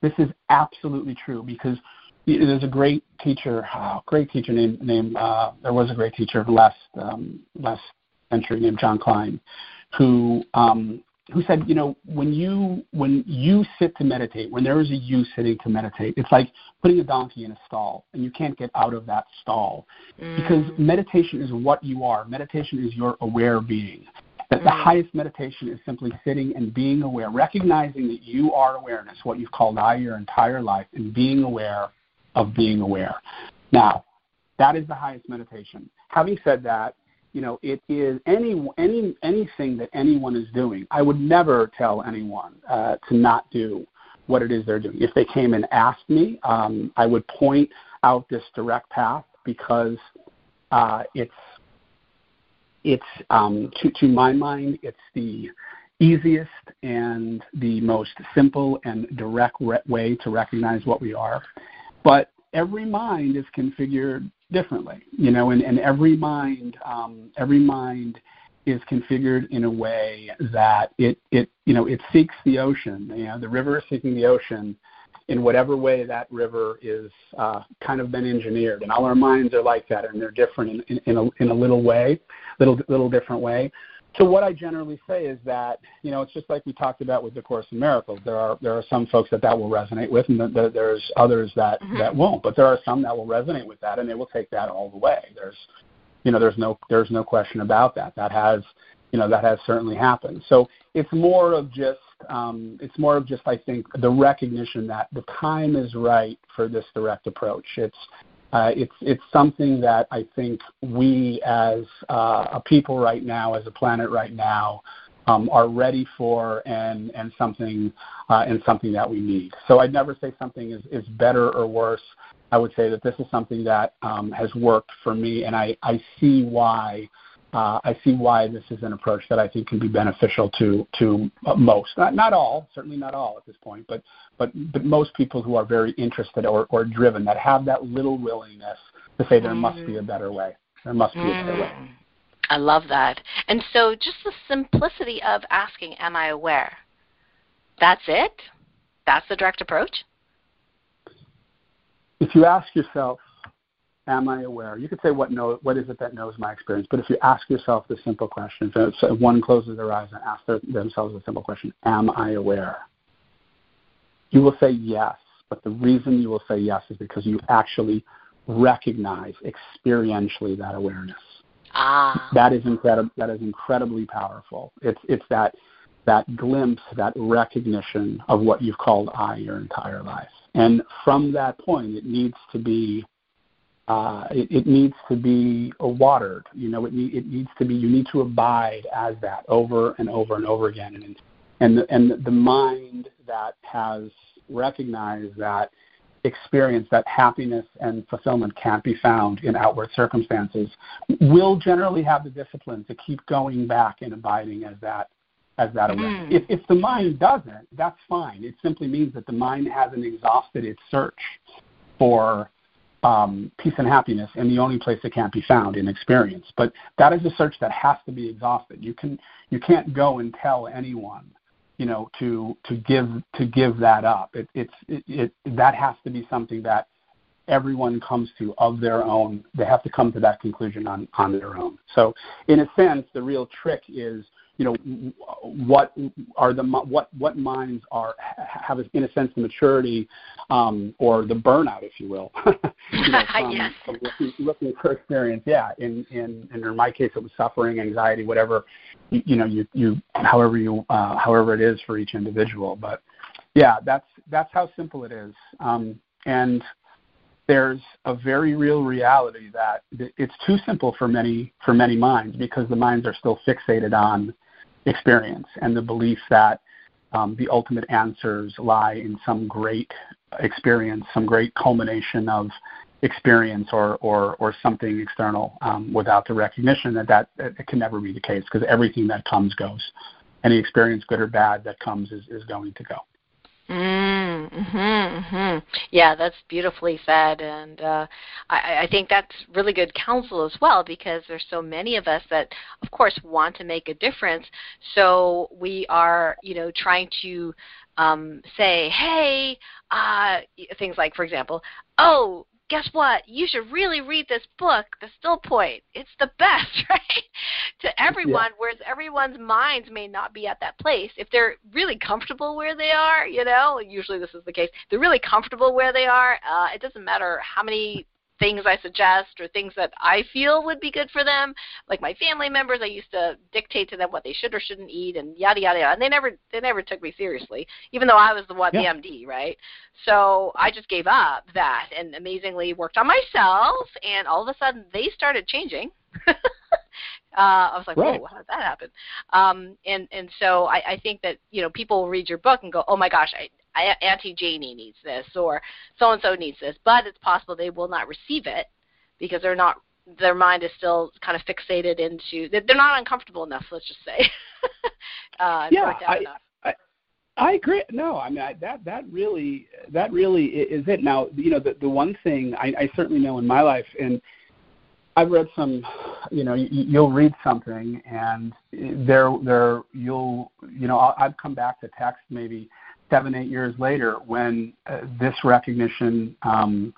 Speaker 2: this is absolutely true because there's a great teacher, oh, great teacher named named uh, there was a great teacher last um, last century named Jean Klein, who um, who said, you know, when you when you sit to meditate, when there is a you sitting to meditate, it's like putting a donkey in a stall, and you can't get out of that stall
Speaker 1: mm.
Speaker 2: because meditation is what you are. Meditation is your aware being. That the
Speaker 1: Mm.
Speaker 2: highest meditation is simply sitting and being aware, recognizing that you are awareness, what you've called I your entire life, and being aware of being aware. Now, that is the highest meditation. Having said that, you know, it is any any anything that anyone is doing. I would never tell anyone uh, to not do what it is they're doing. If they came and asked me, um, I would point out this direct path because uh, it's it's um, to to my mind, it's the easiest and the most simple and direct re- way to recognize what we are. But every mind is configured differently, you know, and, and every mind, um, every mind is configured in a way that it, it, you know, it seeks the ocean. You know, the river is seeking the ocean in whatever way that river is uh, kind of been engineered. And all our minds are like that, and they're different in, in, in, a, in a little way, little little different way. So what I generally say is that you know it's just like we talked about with the Course in Miracles. There are there are some folks that that will resonate with, and the, there's others that
Speaker 1: Mhm.
Speaker 2: that won't. But there are some that will resonate with that, and they will take that all the way. There's you know there's no there's no question about that. That has you know that has certainly happened. So it's more of just um, it's more of just I think the recognition that the time is right for this direct approach. It's uh, it's it's something that I think we as uh, a people right now, as a planet right now, um, are ready for, and and something uh, and something that we need. So I'd never say something is, is better or worse. I would say that this is something that um, has worked for me, and I, I see why uh, I see why this is an approach that I think can be beneficial to to most, not not all, certainly not all at this point, but but but most people who are very interested or, or driven that have that little willingness to say there mm. must be a better way. There must be mm. a better way.
Speaker 1: I love that. And so, just the simplicity of asking, "Am I aware?" That's it. That's the direct approach.
Speaker 2: If you ask yourself, am I aware? You could say what know, what is it that knows my experience? But if you ask yourself the simple question, if one closes their eyes and asks their, themselves the simple question, am I aware? You will say yes, but the reason you will say yes is because you actually recognize experientially that awareness.
Speaker 1: Ah.
Speaker 2: That is incredible. That is incredibly powerful. It's it's that that glimpse, that recognition of what you've called I your entire life. And from that point, it needs to be uh, it, it, needs to be watered. You know, it, need, it needs to be. You need to abide as that over and over and over again. And and the, and the mind that has recognized that experience, that happiness and fulfillment can't be found in outward circumstances, will generally have the discipline to keep going back and abiding as that as that. Mm. If, if the mind doesn't, that's fine. It simply means that the mind hasn't exhausted its search for um, peace and happiness, and the only place it can't be found in experience. But that is a search that has to be exhausted. You can you can't go and tell anyone, you know, to to give to give that up. It, it's it, it that has to be something that everyone comes to of their own. They have to come to that conclusion on on their own. So in a sense, the real trick is you know what are the what what minds are have in a sense the maturity um, or the burnout, if you will,
Speaker 1: you know, from, yes.
Speaker 2: from looking, looking for experience. Yeah, in, in in my case, it was suffering, anxiety, whatever you, you know you you however you uh, however it is for each individual. But yeah, that's that's how simple it is. Um, and there's a very real reality that it's too simple for many for many minds because the minds are still fixated on experience and the belief that um, the ultimate answers lie in some great experience, some great culmination of experience or, or, or something external um, without the recognition that that it can never be the case because everything that comes goes. Any experience, good or bad, that comes is, is going to go.
Speaker 1: Mm, mm-hmm, mm-hmm. Yeah, that's beautifully said, and uh, I, I think that's really good counsel as well because there's so many of us that, of course, want to make a difference. So we are, you know, trying to um, say, hey, uh, things like, for example, oh, guess what? You should really read this book, The Still Point. It's the best, right? to everyone, yeah. whereas everyone's minds may not be at that place. If they're really comfortable where they are, you know, usually this is the case, they're really comfortable where they are, uh, it doesn't matter how many things I suggest or things that I feel would be good for them. Like my family members, I used to dictate to them what they should or shouldn't eat, and yada yada yada. And they never they never took me seriously, even though I was the one yeah. the MD, right? So I just gave up that, and amazingly worked on myself, and all of a sudden they started changing. Uh, I was like, right. whoa, how did that happen? Um, and and so I, I think that you know people will read your book and go, oh my gosh, I, Auntie Janie needs this or so and so needs this, but it's possible they will not receive it because they're not their mind is still kind of fixated into they're not uncomfortable enough. Let's just say. uh,
Speaker 2: yeah, I, I, I agree. No, I mean I, that that really that really is it. Now you know the the one thing I, I certainly know in my life and. I've read some, you know, you'll read something and there, there, you'll, you know, I've come back to text maybe seven, eight years later when uh, this recognition um,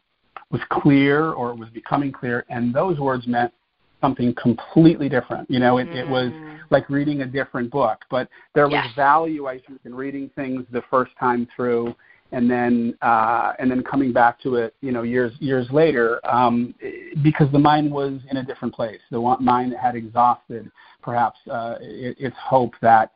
Speaker 2: was clear or it was becoming clear, and those words meant something completely different. You know, it, mm. it was mm. like reading a different book, but there was yes. value, I think, in reading things the first time through. And then, uh, and then coming back to it, you know, years years later, um, because the mind was in a different place. The mind had exhausted, perhaps, uh, it, its hope that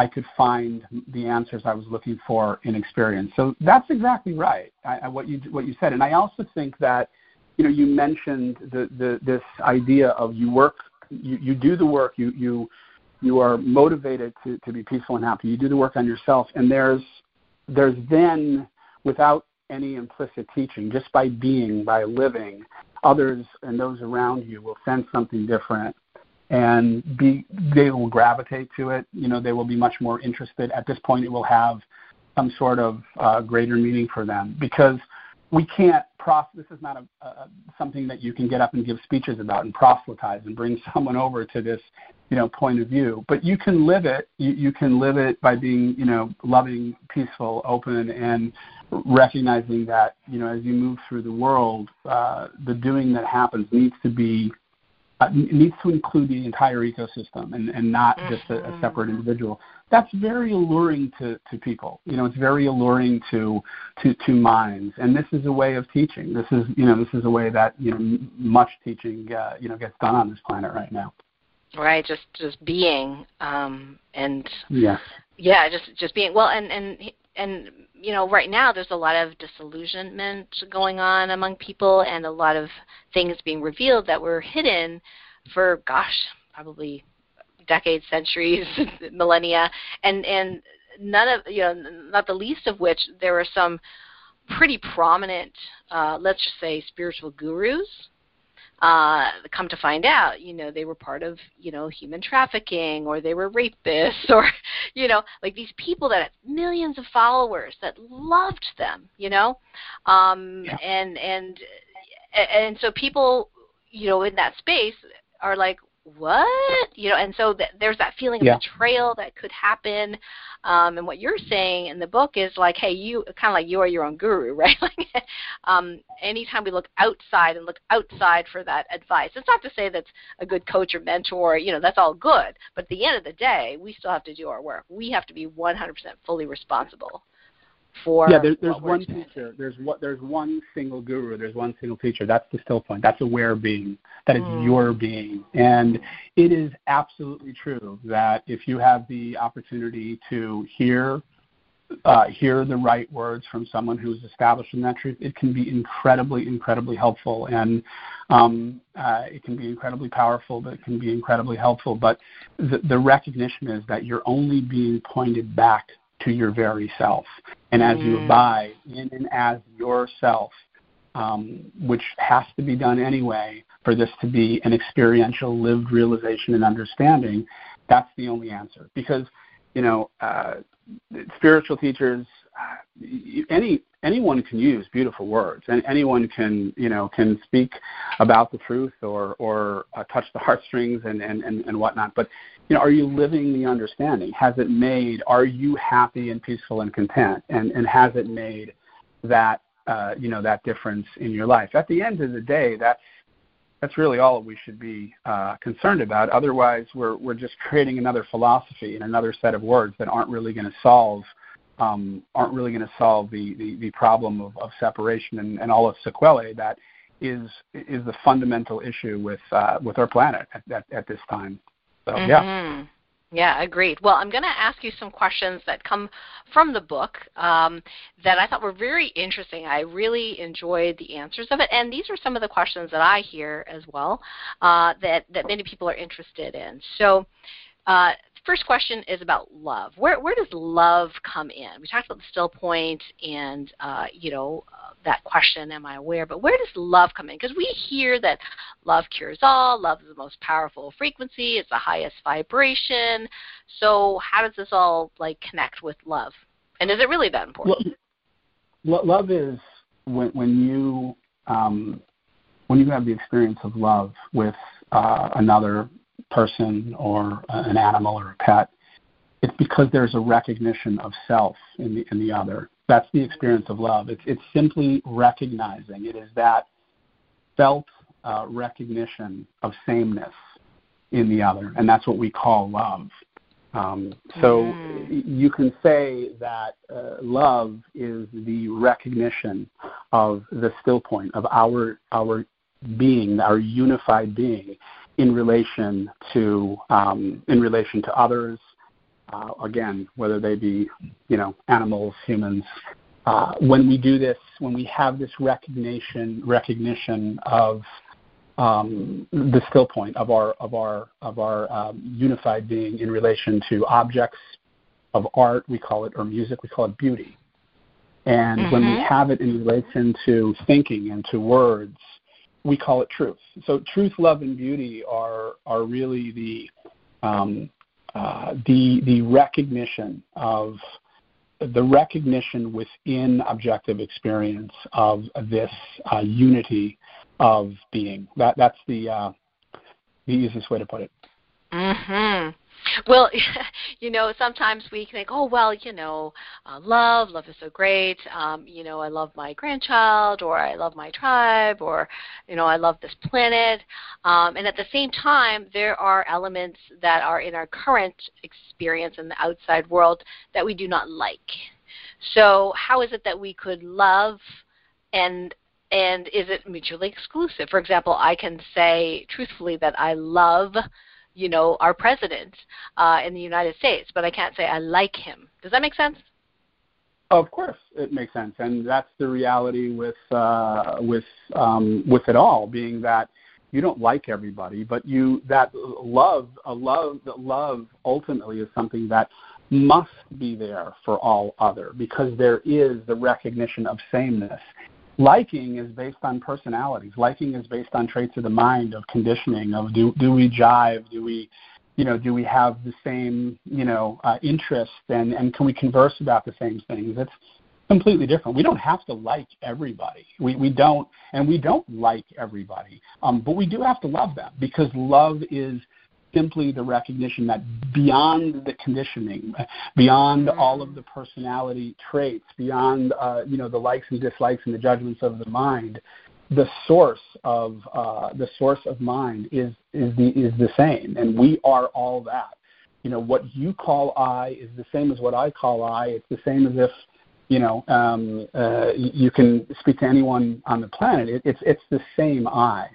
Speaker 2: I could find the answers I was looking for in experience. So that's exactly right. I, I, what you what you said, and I also think that you know you mentioned the, the this idea of you work, you, you do the work, you you you are motivated to, to be peaceful and happy. You do the work on yourself, and there's there's then without any implicit teaching, just by being, by living, others and those around you will sense something different and be they will gravitate to it. You know, they will be much more interested. At this point, it will have some sort of uh, greater meaning for them because we can't pros- this is not a, a, something that you can get up and give speeches about and proselytize and bring someone over to this you know point of view but you can live it you, you can live it by being you know loving peaceful open and recognizing that you know as you move through the world uh, the doing that happens needs to be uh, needs to include the entire ecosystem and, and not just a, a, mm-hmm. separate individual. That's very alluring to, to people. You know, it's very alluring to, to to minds. And this is a way of teaching. This is you know this is a way that you know much teaching uh, you know gets done on this planet right now.
Speaker 1: Right, just just being um, and
Speaker 2: yeah,
Speaker 1: yeah, just just being well, and and and you know right now there's a lot of disillusionment going on among people and a lot of things being revealed that were hidden for gosh probably decades centuries millennia. And and none of you know not the least of which there were some pretty prominent uh, let's just say spiritual gurus uh, come to find out, you know, they were part of, you know, human trafficking or they were rapists or, you know, like these people that had millions of followers that loved them, you know, um, yeah. and and and so people, you know, in that space are like, what? You know and so th- there's that feeling yeah. of betrayal that could happen um and what you're saying in the book is like hey you kind of like you are your own guru right? Like um anytime we look outside and look outside for that advice it's not to say that's a good coach or mentor you know that's all good but at the end of the day we still have to do our work. We have to be 100% fully responsible for
Speaker 2: yeah there, there's one teacher. There's what there's one single guru. There's one single teacher. That's the still point. That's aware being. That is mm. your being. And it is absolutely true that if you have the opportunity to hear uh, hear the right words from someone who's established in that truth, it can be incredibly, incredibly helpful, and um, uh, it can be incredibly powerful, but it can be incredibly helpful. But the, the recognition is that you're only being pointed back to your very self. And as mm. you abide in and as yourself, um, which has to be done anyway for this to be an experiential, lived realization and understanding, that's the only answer. Because, you know, uh, spiritual teachers, uh, any anyone can use beautiful words, and anyone can you know can speak about the truth or or uh, touch the heartstrings and, and and and whatnot. But you know, are you living the understanding? Has it made? Are you happy and peaceful and content? And and has it made that uh, you know that difference in your life? At the end of the day, that's that's really all we should be uh, concerned about. Otherwise, we're we're just creating another philosophy and another set of words that aren't really going to solve um, aren't really going to solve the, the, the problem of, of separation and, and all of sequelae that is is the fundamental issue with uh, with our planet at, at, at this time. So mm-hmm. yeah.
Speaker 1: Yeah, agreed. Well, I'm going to ask you some questions that come from the book um, that I thought were very interesting. I really enjoyed the answers of it, and these are some of the questions that I hear as well uh, that that many people are interested in. So, uh, first question is about love. Where where does love come in? We talked about the still point and uh, you know uh, that question, am I aware? But where does love come in? Because we hear that love cures all. Love is the most powerful frequency. It's the highest vibration. So how does this all like connect with love? And is it really that important?
Speaker 2: Love is when when you um, when you have the experience of love with uh, another person or an animal or a pet, it's because there's a recognition of self in the in the other. That's the experience of love. It's it's simply recognizing. It is that felt uh, recognition of sameness in the other, and that's what we call love. Um, so mm. you can say that uh, love is the recognition of the still point of our our being, our unified being, in relation to um, in relation to others. Uh, again, whether they be you know animals, humans. Uh, when we do this, when we have this recognition recognition of um, the still point of our of our of our um, unified being in relation to objects of art, we call it, or music, we call it beauty. And mm-hmm. when we mm-hmm. have it in relation to thinking and to words, we call it truth. So truth, love, and beauty are are really the um, uh, the the recognition of the recognition within objective experience of this uh, unity of being. That that's the uh, the easiest way to put it.
Speaker 1: Mhm. Well, you know, sometimes we think, oh, well, you know, uh, love, love is so great. Um, you know, I love my grandchild, or I love my tribe, or, you know, I love this planet. Um, and at the same time, there are elements that are in our current experience in the outside world that we do not like. So, how is it that we could love and and is it mutually exclusive? For example, I can say truthfully that I love you know, our president uh, in the United States, but I can't say I like him. Does that make sense?
Speaker 2: Of course, it makes sense, and that's the reality with uh, with um, with it all being that you don't like everybody, but you that love a love that love ultimately is something that must be there for all other because there is the recognition of sameness liking is based on personalities. Liking is based on traits of the mind, of conditioning, of do do we jive, do we you know, do we have the same, you know, uh, interests and, and can we converse about the same things? It's completely different. We don't have to like everybody. We, we don't, and we don't like everybody. Um, but we do have to love them because love is simply the recognition that beyond the conditioning, beyond mm-hmm. all of the personality traits, beyond uh, you know the likes and dislikes and the judgments of the mind, the source of uh, the source of mind is is the is the same, and we are all that. You know what you call I is the same as what I call I. It's the same as if you know um, uh, you can speak to anyone on the planet. It, it's it's the same I.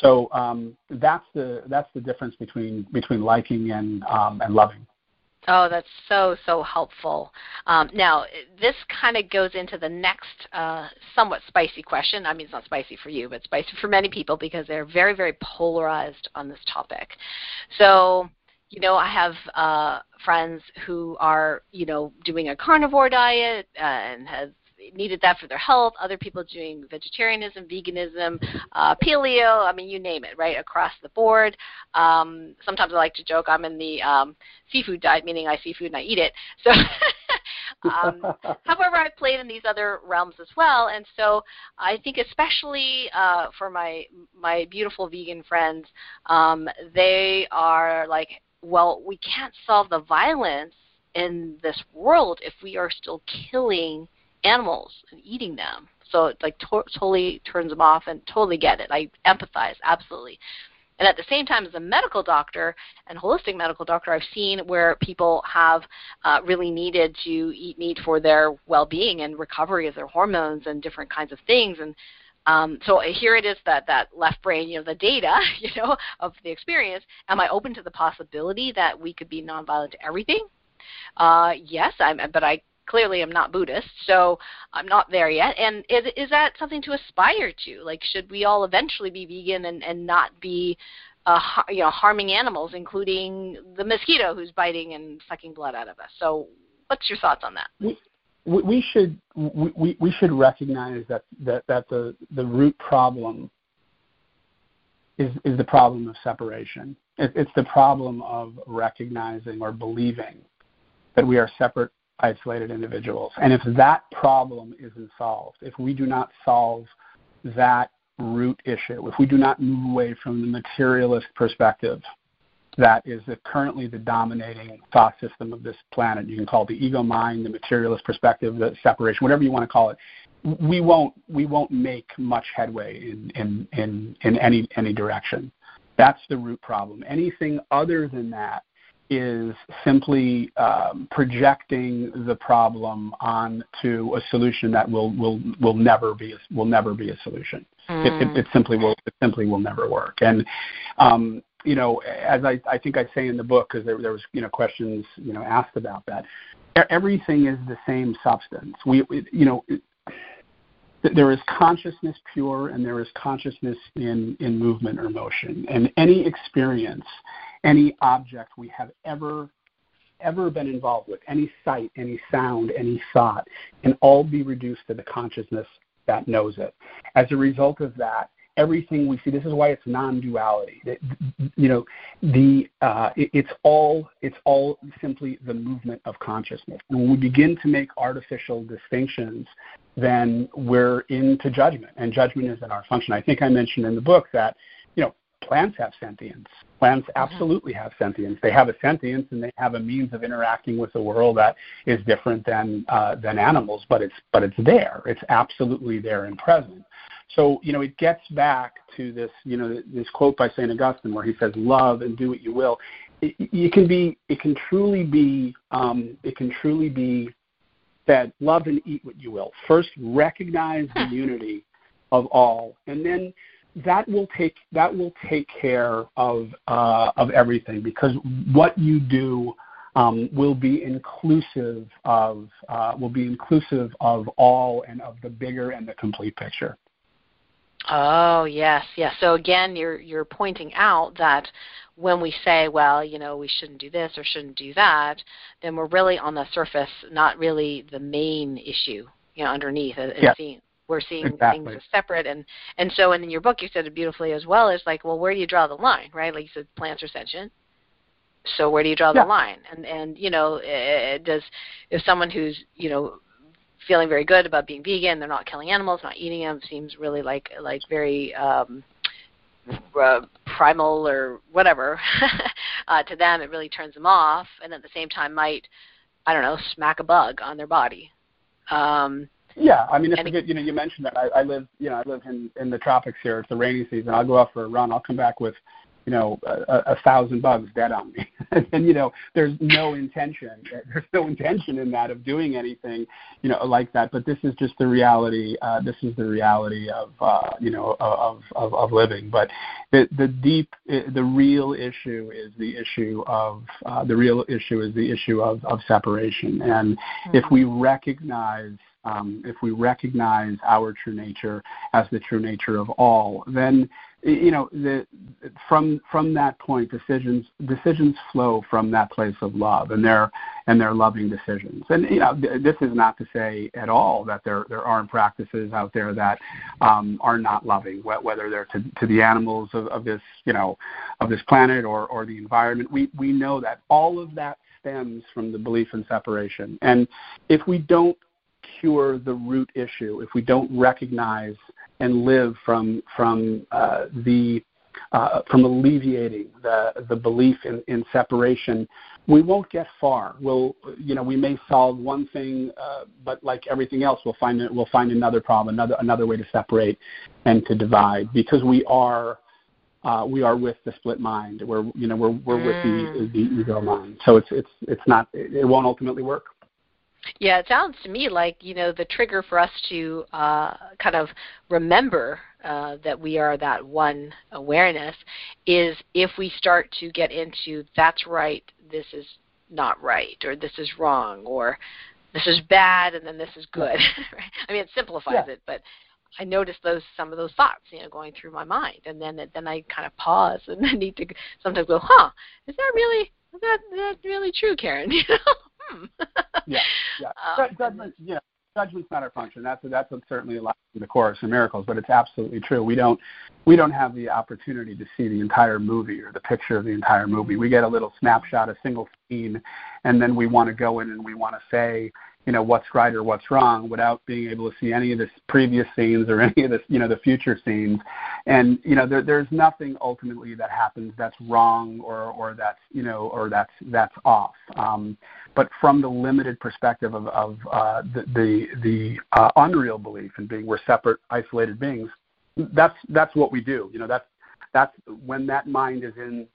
Speaker 2: So um, that's the that's the difference between between liking and um, and loving.
Speaker 1: Oh, that's so so helpful. Um, now, this kind of goes into the next uh, somewhat spicy question. I mean, it's not spicy for you, but spicy for many people because they're very very polarized on this topic. So, you know, I have uh, friends who are you know doing a carnivore diet and have needed that for their health. Other people doing vegetarianism, veganism, uh, paleo. I mean, you name it, right across the board. Um, sometimes I like to joke I'm in the um, seafood diet, meaning I see food and I eat it. So. um, however, I've played in these other realms as well, and so I think especially uh, for my my beautiful vegan friends, um, they are like, well, we can't solve the violence in this world if we are still killing animals and eating them. So it like to- totally turns them off and totally get it. I empathize absolutely. And at the same time, as a medical doctor and holistic medical doctor, I've seen where people have uh, really needed to eat meat for their well-being and recovery of their hormones and different kinds of things. And um, so here it is that that left brain, you know, the data, you know, of the experience. Am I open to the possibility that we could be nonviolent to everything? Uh, yes, I'm, but I clearly am not Buddhist, so I'm not there yet. And is, is that something to aspire to? Like, should we all eventually be vegan and, and not be, uh, you know, harming animals, including the mosquito who's biting and sucking blood out of us? So, what's your thoughts on that?
Speaker 2: We, we should we, we should recognize that, that, that the, the root problem is, is the problem of separation. It, it's the problem of recognizing or believing that we are separate isolated individuals. And if that problem isn't solved, if we do not solve that root issue, if we do not move away from the materialist perspective that is the, currently the dominating thought system of this planet, you can call it the ego mind, the materialist perspective, the separation, whatever you want to call it, we won't we won't make much headway in, in, in, in any any direction. That's the root problem. Anything other than that is simply um, projecting the problem onto a solution that will will will never be a, will never be a solution. Mm. It, it, it, simply will it simply will never work. And um, you know, as I, I think I say in the book, because there, there was you know questions you know asked about that. Everything is the same substance. We, we you know. there is consciousness pure and there is consciousness in, in movement or motion. And any experience any object we have ever ever been involved with, any sight, any sound, any thought, can all be reduced to the consciousness that knows it. As a result of that, everything we see. This is why it's non-duality. It, you know, the uh, it, it's all it's all simply the movement of consciousness. And when we begin to make artificial distinctions, then we're into judgment, and judgment is in our function. I think I mentioned in the book that you know plants have sentience. Plants mm-hmm. absolutely have sentience. They have a sentience and they have a means of interacting with the world that is different than uh, than animals, but it's but it's there. It's absolutely there and present. So you know it gets back to this you know this quote by Saint Augustine where he says, "Love and do what you will." It, it can be it can truly be um, it can truly be said, "Love and eat what you will." First, recognize the unity of all, and then that will take that will take care of uh, of everything because what you do um, will be inclusive of uh, will be inclusive of all and of the bigger and the complete picture.
Speaker 1: Oh yes, yes. So again, you're you're pointing out that when we say, well, you know, we shouldn't do this or shouldn't do that, then we're really on the surface, not really the main issue, you know, underneath. It,
Speaker 2: yeah.
Speaker 1: We're seeing
Speaker 2: exactly.
Speaker 1: things as separate and and so and in your book you said it beautifully as well is like well where do you draw the line right like you said plants are sentient so where do you draw
Speaker 2: yeah.
Speaker 1: the line and and you know it does if someone who's you know feeling very good about being vegan they're not killing animals not eating them seems really like like very um uh, primal or whatever uh to them it really turns them off and at the same time might i don't know smack a bug on their body um
Speaker 2: yeah, I mean, it's a good. You know, you mentioned that I, I live. You know, I live in in the tropics here. It's the rainy season. I'll go out for a run. I'll come back with you know, a, a thousand bugs dead on me. and, you know, there's no intention. There's no intention in that of doing anything, you know, like that. But this is just the reality. Uh, this is the reality of, uh, you know, of, of, of living. But the, the deep, the real issue is the issue of, uh, the real issue is the issue of, of separation. And mm-hmm. if we recognize um, if we recognize our true nature as the true nature of all, then you know the, from from that point decisions decisions flow from that place of love and they're and they're loving decisions. And you know this is not to say at all that there there aren't practices out there that um, are not loving whether they're to, to the animals of, of this you know of this planet or or the environment. We we know that all of that stems from the belief in separation. And if we don't cure the root issue if we don't recognize and live from from uh, the uh, from alleviating the the belief in, in separation, we won't get far. We'll you know we may solve one thing, uh, but like everything else, we'll find we'll find another problem, another another way to separate and to divide because we are. Uh, we are with the split mind. We're, you know, we're we're mm. with the the ego mind. So it's it's it's not. It won't ultimately work.
Speaker 1: Yeah, it sounds to me like you know the trigger for us to uh, kind of remember uh, that we are that one awareness is if we start to get into that's right, this is not right, or this is wrong, or this is bad, and then this is good. I mean, it simplifies
Speaker 2: yeah.
Speaker 1: it, but I notice those some of those thoughts, you know, going through my mind, and then then I kind of pause and I need to sometimes go, huh, is that really is that that really true, Karen? You know hmm.
Speaker 2: yeah, yeah. Um, judgment, know, judgment's not our function. That's that's certainly a lot of the Course in Miracles, but it's absolutely true. We don't we don't have the opportunity to see the entire movie or the picture of the entire movie. We get a little snapshot, a single scene, and then we want to go in and we want to say, you know what's right or what's wrong without being able to see any of the previous scenes or any of the you know the future scenes. And you know there, there's nothing ultimately that happens that's wrong or or that's you know or that's that's off. Um, but from the limited perspective of, of uh, the the, the uh, unreal belief in being we're separate isolated beings that's that's what we do. You know that's that's when that mind is in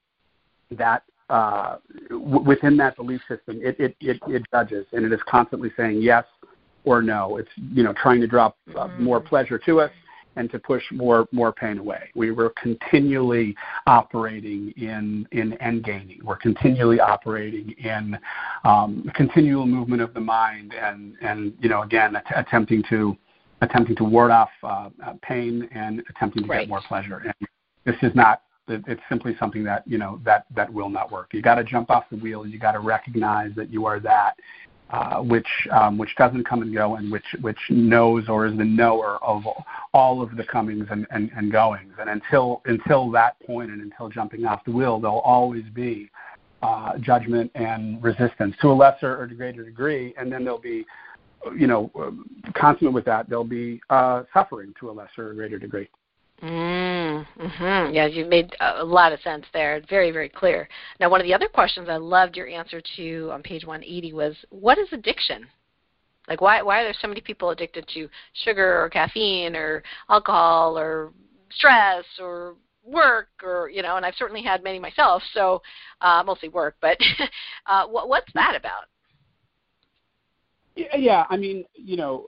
Speaker 2: that uh, w- within that belief system, it, it, it, it judges and it is constantly saying yes or no. It's you know trying to drop uh, mm-hmm. more pleasure to us and to push more more pain away. We were continually operating in in end gaining. We're continually operating in um, continual movement of the mind and and you know again att- attempting to attempting to ward off uh, pain and attempting to
Speaker 1: right.
Speaker 2: get more pleasure. And this is not it's simply something that you know that that will not work. You got to jump off the wheel. You got to recognize that you are that, uh, which um, which doesn't come and go, and which which knows or is the knower of all of the comings and, and, and goings. And until until that point, and until jumping off the wheel, there'll always be uh, judgment and resistance to a lesser or greater degree, and then there'll be, you know, consonant with that, there'll be uh, suffering to a lesser or greater degree.
Speaker 1: Mm, hmm Yeah, you've made a lot of sense there. Very, very clear. Now, one of the other questions I loved your answer to on page 180 was, what is addiction? Like, why why are there so many people addicted to sugar or caffeine or alcohol or stress or work or you know? And I've certainly had many myself, so uh, mostly work. But uh, what, what's that about?
Speaker 2: Yeah, I mean, you know,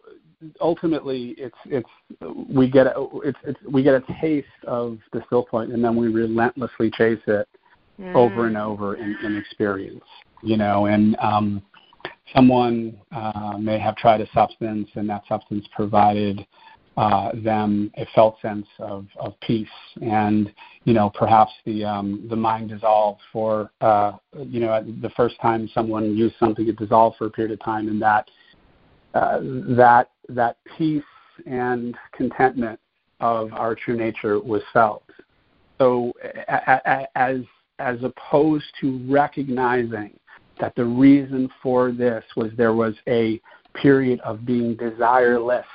Speaker 2: ultimately it's it's we get a, it's, it's we get a taste of the still point and then we relentlessly chase it mm. over and over in, in experience you know and um someone uh, may have tried a substance and that substance provided uh, them a felt sense of, of peace and you know perhaps the um, the mind dissolved for uh, you know the first time someone used something it dissolved for a period of time and that uh, that that peace and contentment of our true nature was felt. So, as as opposed to recognizing that the reason for this was there was a period of being desireless,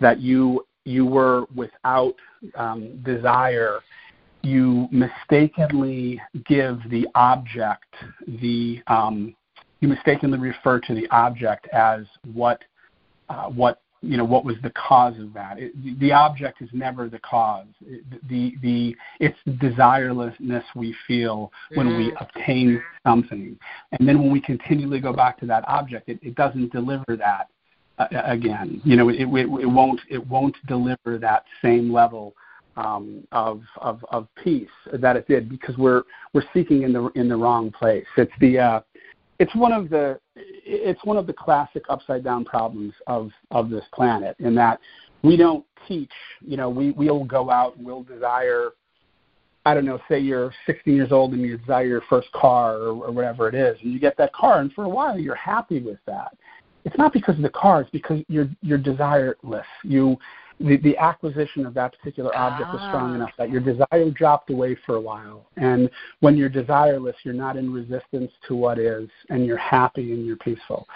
Speaker 2: that you you were without um, desire, you mistakenly give the object the um, you mistakenly refer to the object as what uh, what you know what was the cause of that. It, the object is never the cause. It, the the it's desirelessness we feel when mm. we obtain something, and then when we continually go back to that object, it, it doesn't deliver that uh, again. You know, it, it, it won't it won't deliver that same level um, of, of of peace that it did because we're we're seeking in the in the wrong place. It's the uh, it's one of the it's one of the classic upside down problems of of this planet in that we don't teach you know we we'll go out and we'll desire i don't know say you're 16 years old and you desire your first car or, or whatever it is and you get that car and for a while you're happy with that. It's not because of the car it's because you're you're desireless. You the, the acquisition of that particular object ah. was strong ah. enough that your desire dropped away for a while. And when you're desireless, you're not in resistance to what is, and you're happy and you're peaceful.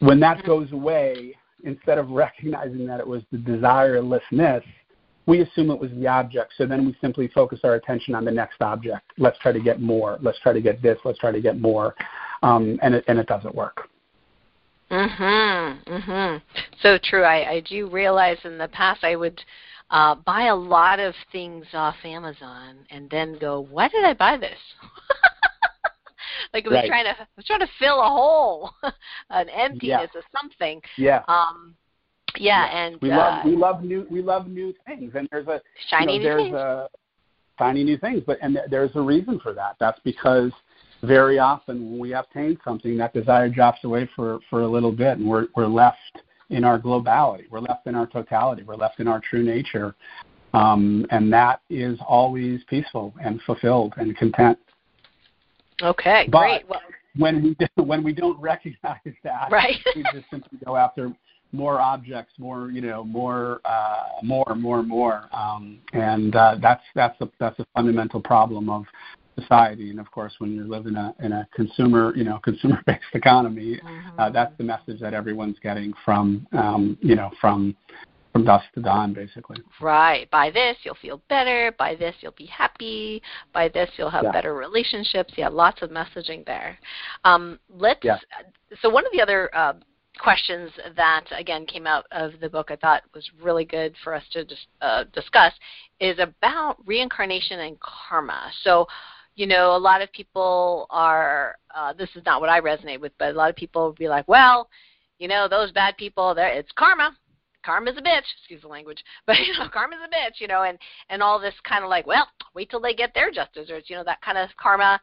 Speaker 2: When that mm-hmm. goes away, instead of recognizing that it was the desirelessness, we assume it was the object. So then we simply focus our attention on the next object. Let's try to get more. Let's try to get this. Let's try to get more. Um, and, it, and it doesn't work.
Speaker 1: Mhm. Mhm. So true. I I do realize in the past I would uh buy a lot of things off Amazon and then go, "Why did I buy this?" like I was
Speaker 2: right.
Speaker 1: trying to I was trying to fill a hole, an emptiness yeah. something.
Speaker 2: Yeah.
Speaker 1: Um yeah, yeah. and
Speaker 2: we uh, love we love new we love new things and there's a
Speaker 1: shiny
Speaker 2: you know,
Speaker 1: there's
Speaker 2: things. a shiny new things, but and there's a reason for that. That's because very often when we obtain something, that desire drops away for, for a little bit, and we're, we're left in our globality. We're left in our totality. We're left in our true nature. Um, and that is always peaceful and fulfilled and content.
Speaker 1: Okay,
Speaker 2: but
Speaker 1: great. Well,
Speaker 2: when we do, when we don't recognize that,
Speaker 1: right.
Speaker 2: we just simply go after more objects, more you know, more, uh, more, more, more, um, and uh, that's that's a that's a fundamental problem of society. And of course, when you live in a in a consumer you know consumer based economy, mm-hmm. uh, that's the message that everyone's getting from um, you know from from dusk to dawn, basically.
Speaker 1: Right. By this, you'll feel better. By this, you'll be happy. By this, you'll have
Speaker 2: yeah.
Speaker 1: better relationships. Yeah, lots of messaging there. Um, let's.
Speaker 2: Yeah.
Speaker 1: So one of the other uh, questions that again came out of the book I thought was really good for us to just uh, discuss is about reincarnation and karma. So you know, a lot of people are, uh, this is not what I resonate with, but a lot of people will be like, well, you know, those bad people, there, it's karma. Karma's a bitch, excuse the language, but you know, karma's a bitch, you know, and and all this kind of like, well, wait till they get their just desserts, you know, that kind of karma.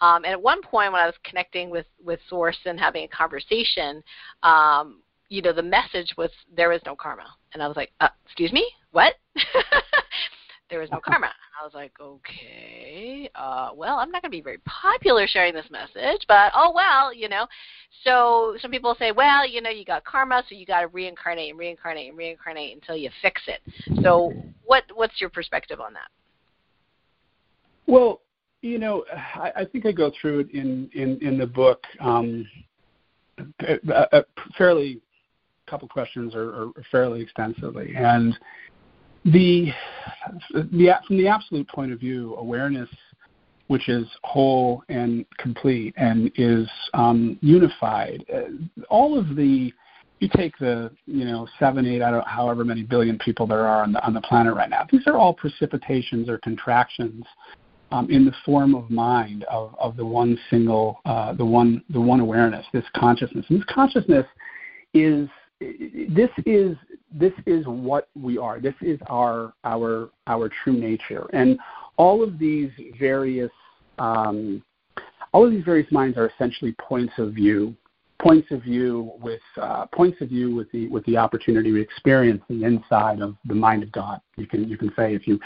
Speaker 1: Um, and at one point, when I was connecting with with Source and having a conversation, um, you know, the message was there is no karma, and I was like, uh, excuse me, what? there is no karma. I was like, okay, uh, well, I'm not going to be very popular sharing this message, but oh well, you know. So some people say, well, you know, you got karma, so you got to reincarnate and reincarnate and reincarnate until you fix it. So what what's your perspective on that?
Speaker 2: Well, you know, I, I think I go through it in in in the book. Um, fairly couple questions or, or fairly extensively, and the, the from the absolute point of view, awareness, which is whole and complete and is um, unified, uh, all of the you take the you know seven, eight, I don't however many billion people there are on the on the planet right now. These are all precipitations or contractions um, in the form of mind of, of the one single uh, the one the one awareness, this consciousness. And this consciousness is this is this is what we are. This is our our our true nature, and all of these various um, all of these various minds are essentially points of view, points of view with uh, points of view with the with the opportunity to experience the inside of the mind of God. You can you can say if you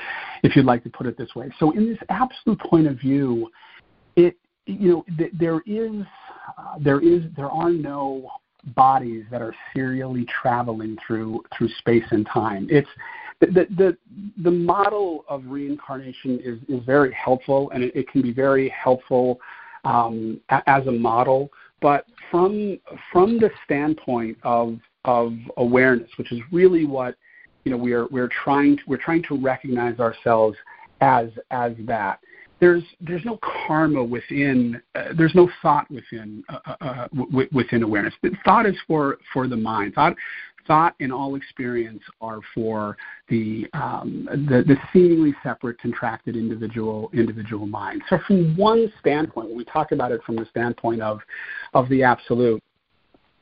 Speaker 2: if you'd like to put it this way. So in this absolute point of view, it you know th- there is uh, there is there are no bodies that are serially traveling through through space and time. It's the the the model of reincarnation is is very helpful, and it, it can be very helpful um, as a model. But from from the standpoint of of awareness, which is really what you know we're we're trying to, we're trying to recognize ourselves as as that there's there's no karma within uh, there's no thought within uh, uh, uh w- within awareness. Thought is for for the mind. Thought thought and all experience are for the, um, the the seemingly separate, contracted individual individual mind. So from one standpoint, when we talk about it from the standpoint of of the absolute,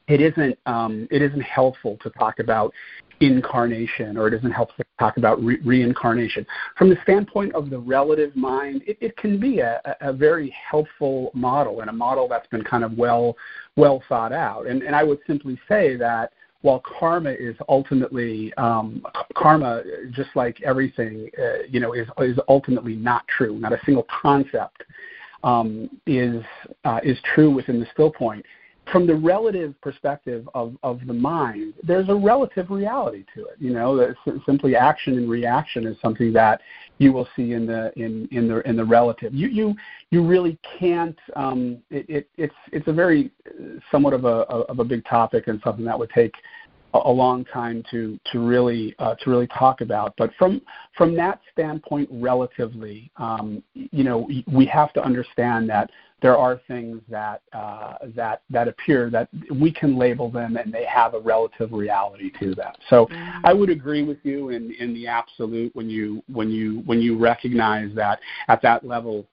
Speaker 2: it isn't um, it isn't helpful to talk about incarnation or it isn't helpful to talk about re- reincarnation. From the standpoint of the relative mind, it, it can be a, a, very helpful model and a model that's been kind of well well thought out. And, and I would simply say that while karma is ultimately um, karma, just like everything, uh, you know, is is ultimately not true. Not a single concept um, is uh, is true within the still point from the relative perspective of, of the mind, there's a relative reality to it. You know, simply action and reaction is something that you will see in the in, in the in the relative. You you you really can't. Um, it, it, it's it's a very somewhat of a of a big topic and something that would take a long time to to really uh, to really talk about. But from from that standpoint, relatively, um, you know, we have to understand that there are things that uh, that that appear that we can label them and they have a relative reality to them. So mm-hmm. I would agree with you in in the absolute when you when you when you recognize that at that level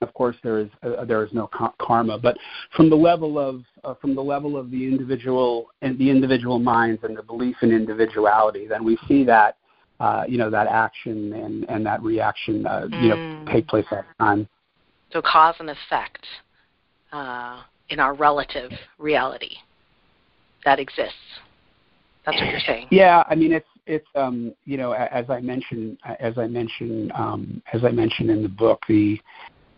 Speaker 2: of course, there is uh, there is no karma, but from the level of uh, from the level of the individual and the individual minds and the belief in individuality, then we see that uh, you know that action and, and that reaction uh, mm. you know mm. take place at time.
Speaker 1: So cause and effect uh, in our relative reality that exists. That's what you're saying.
Speaker 2: Yeah, I mean it's it's um, you know as I mentioned as I mentioned um, as I mentioned in the book the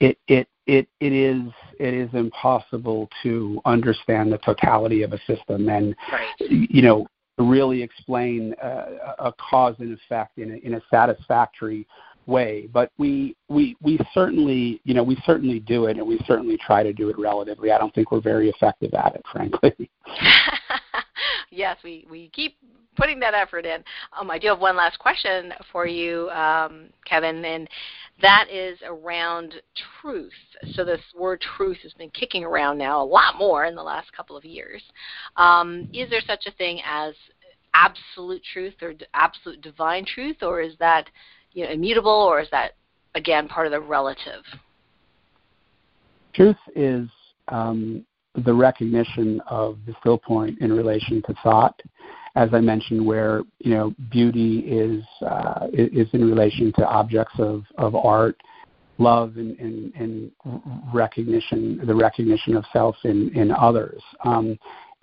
Speaker 2: it it it it is it is impossible to understand the totality of a system and right. you know really explain uh, a cause and effect in a, in a satisfactory way. But we we we certainly you know we certainly do it and we certainly try to do it relatively. I don't think we're very effective at it frankly
Speaker 1: yes we we keep putting that effort in um, i do have one last question for you um, kevin and that is around truth. So this word truth has been kicking around now a lot more in the last couple of years. Um, is there such a thing as absolute truth or absolute divine truth, or is that you know, immutable, or is that again part of the relative?
Speaker 2: Truth is um, the recognition of the still point in relation to thought as I mentioned, where you know beauty is uh, is in relation to objects of, of art, love and, and, and recognition, the recognition of self in, in others. Um,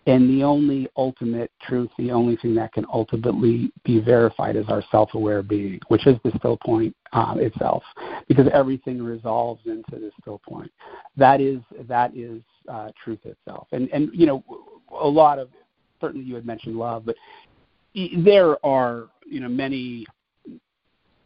Speaker 2: And the only ultimate truth, the only thing that can ultimately be verified is our self-aware being, which is the still point uh, itself, because everything resolves into the still point. That is that is uh, truth itself. And and you know, a lot of certainly you had mentioned love, but there are you know many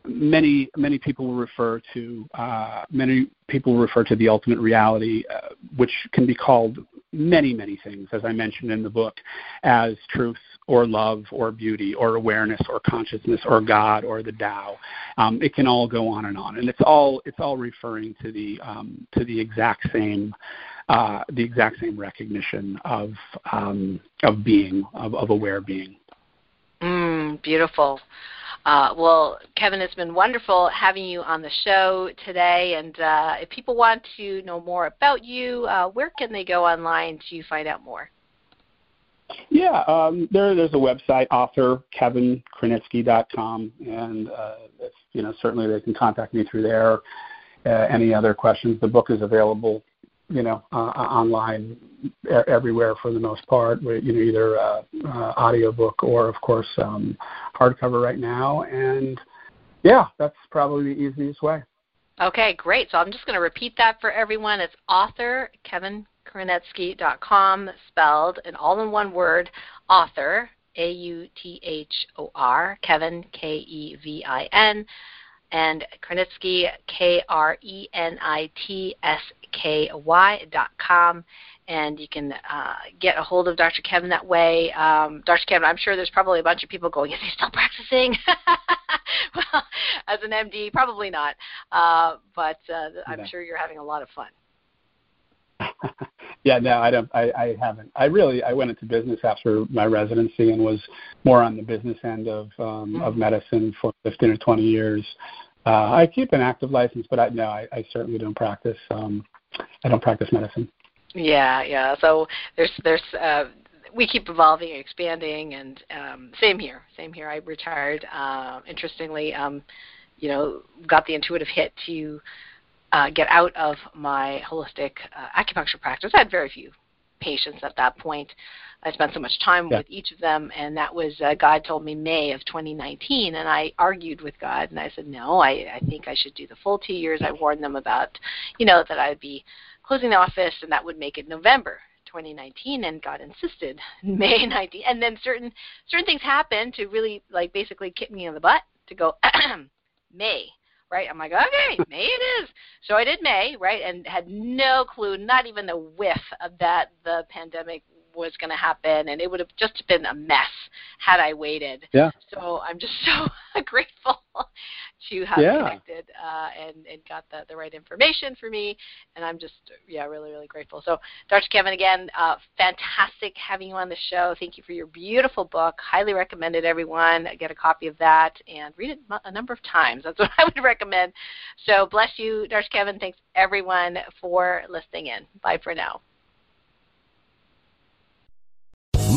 Speaker 2: many many people refer to uh, many people refer to the ultimate reality, uh, which can be called many many things, as I mentioned in the book, as truth or love or beauty or awareness or consciousness or God or the Tao. Um, it can all go on and on, and it's all it's all referring to the um, to the exact same. Uh, the exact same recognition of um, of being of, of aware being.
Speaker 1: Mm, beautiful. Uh, well, Kevin, it's been wonderful having you on the show today. And uh, if people want to know more about you, uh, where can they go online to find out more?
Speaker 2: Yeah, um, there, there's a website, author kevinkrenitsky.com, and uh, you know certainly they can contact me through there. Uh, any other questions? The book is available you know, uh, online everywhere for the most part. You know, either uh, uh, audiobook or, of course, um, hardcover right now. And yeah, that's probably the easiest way.
Speaker 1: Okay, great. So I'm just going to repeat that for everyone. It's author Kevin Krenitsky.com, spelled in all in one word, author, A U T H O R, Kevin, K E V I N, and Krenitsky, K R E N I T S K-Y dot com, and you can uh, get a hold of Dr. Kevin that way. Um, Dr. Kevin, I'm sure there's probably a bunch of people going, is he still practicing? well, as an MD, probably not, uh, but uh, I'm sure you're having a lot of fun.
Speaker 2: yeah, no, I don't. I, I haven't. I really I went into business after my residency and was more on the business end of um, mm-hmm. of medicine for 15 or 20 years. Uh, I keep an active license, but I no, I, I certainly don't practice. Um, I don't practice medicine.
Speaker 1: Yeah, yeah. So there's there's uh, we keep evolving and expanding, and um, same here. Same here. I retired. Uh, interestingly, um, you know, got the intuitive hit to uh, get out of my holistic uh, acupuncture practice. I had very few patients at that point. I spent so much time yeah. with each of them, and that was uh, God told me May of 2019, and I argued with God, and I said no, I, I think I should do the full two years. I warned them about, you know, that I'd be closing the office, and that would make it November 2019, and God insisted May 19, and then certain certain things happened to really like basically kick me in the butt to go May right? I'm like, okay, May it is. So I did May, right, and had no clue, not even a whiff of that the pandemic was going to happen, and it would have just been a mess had I waited.
Speaker 2: Yeah.
Speaker 1: So I'm just so grateful to have yeah. connected uh, and and got the the right information for me, and I'm just yeah really really grateful. So Dr. Kevin again, uh, fantastic having you on the show. Thank you for your beautiful book. Highly recommended everyone get a copy of that and read it a number of times. That's what I would recommend. So bless you, Dr. Kevin. Thanks everyone for listening in. Bye for now.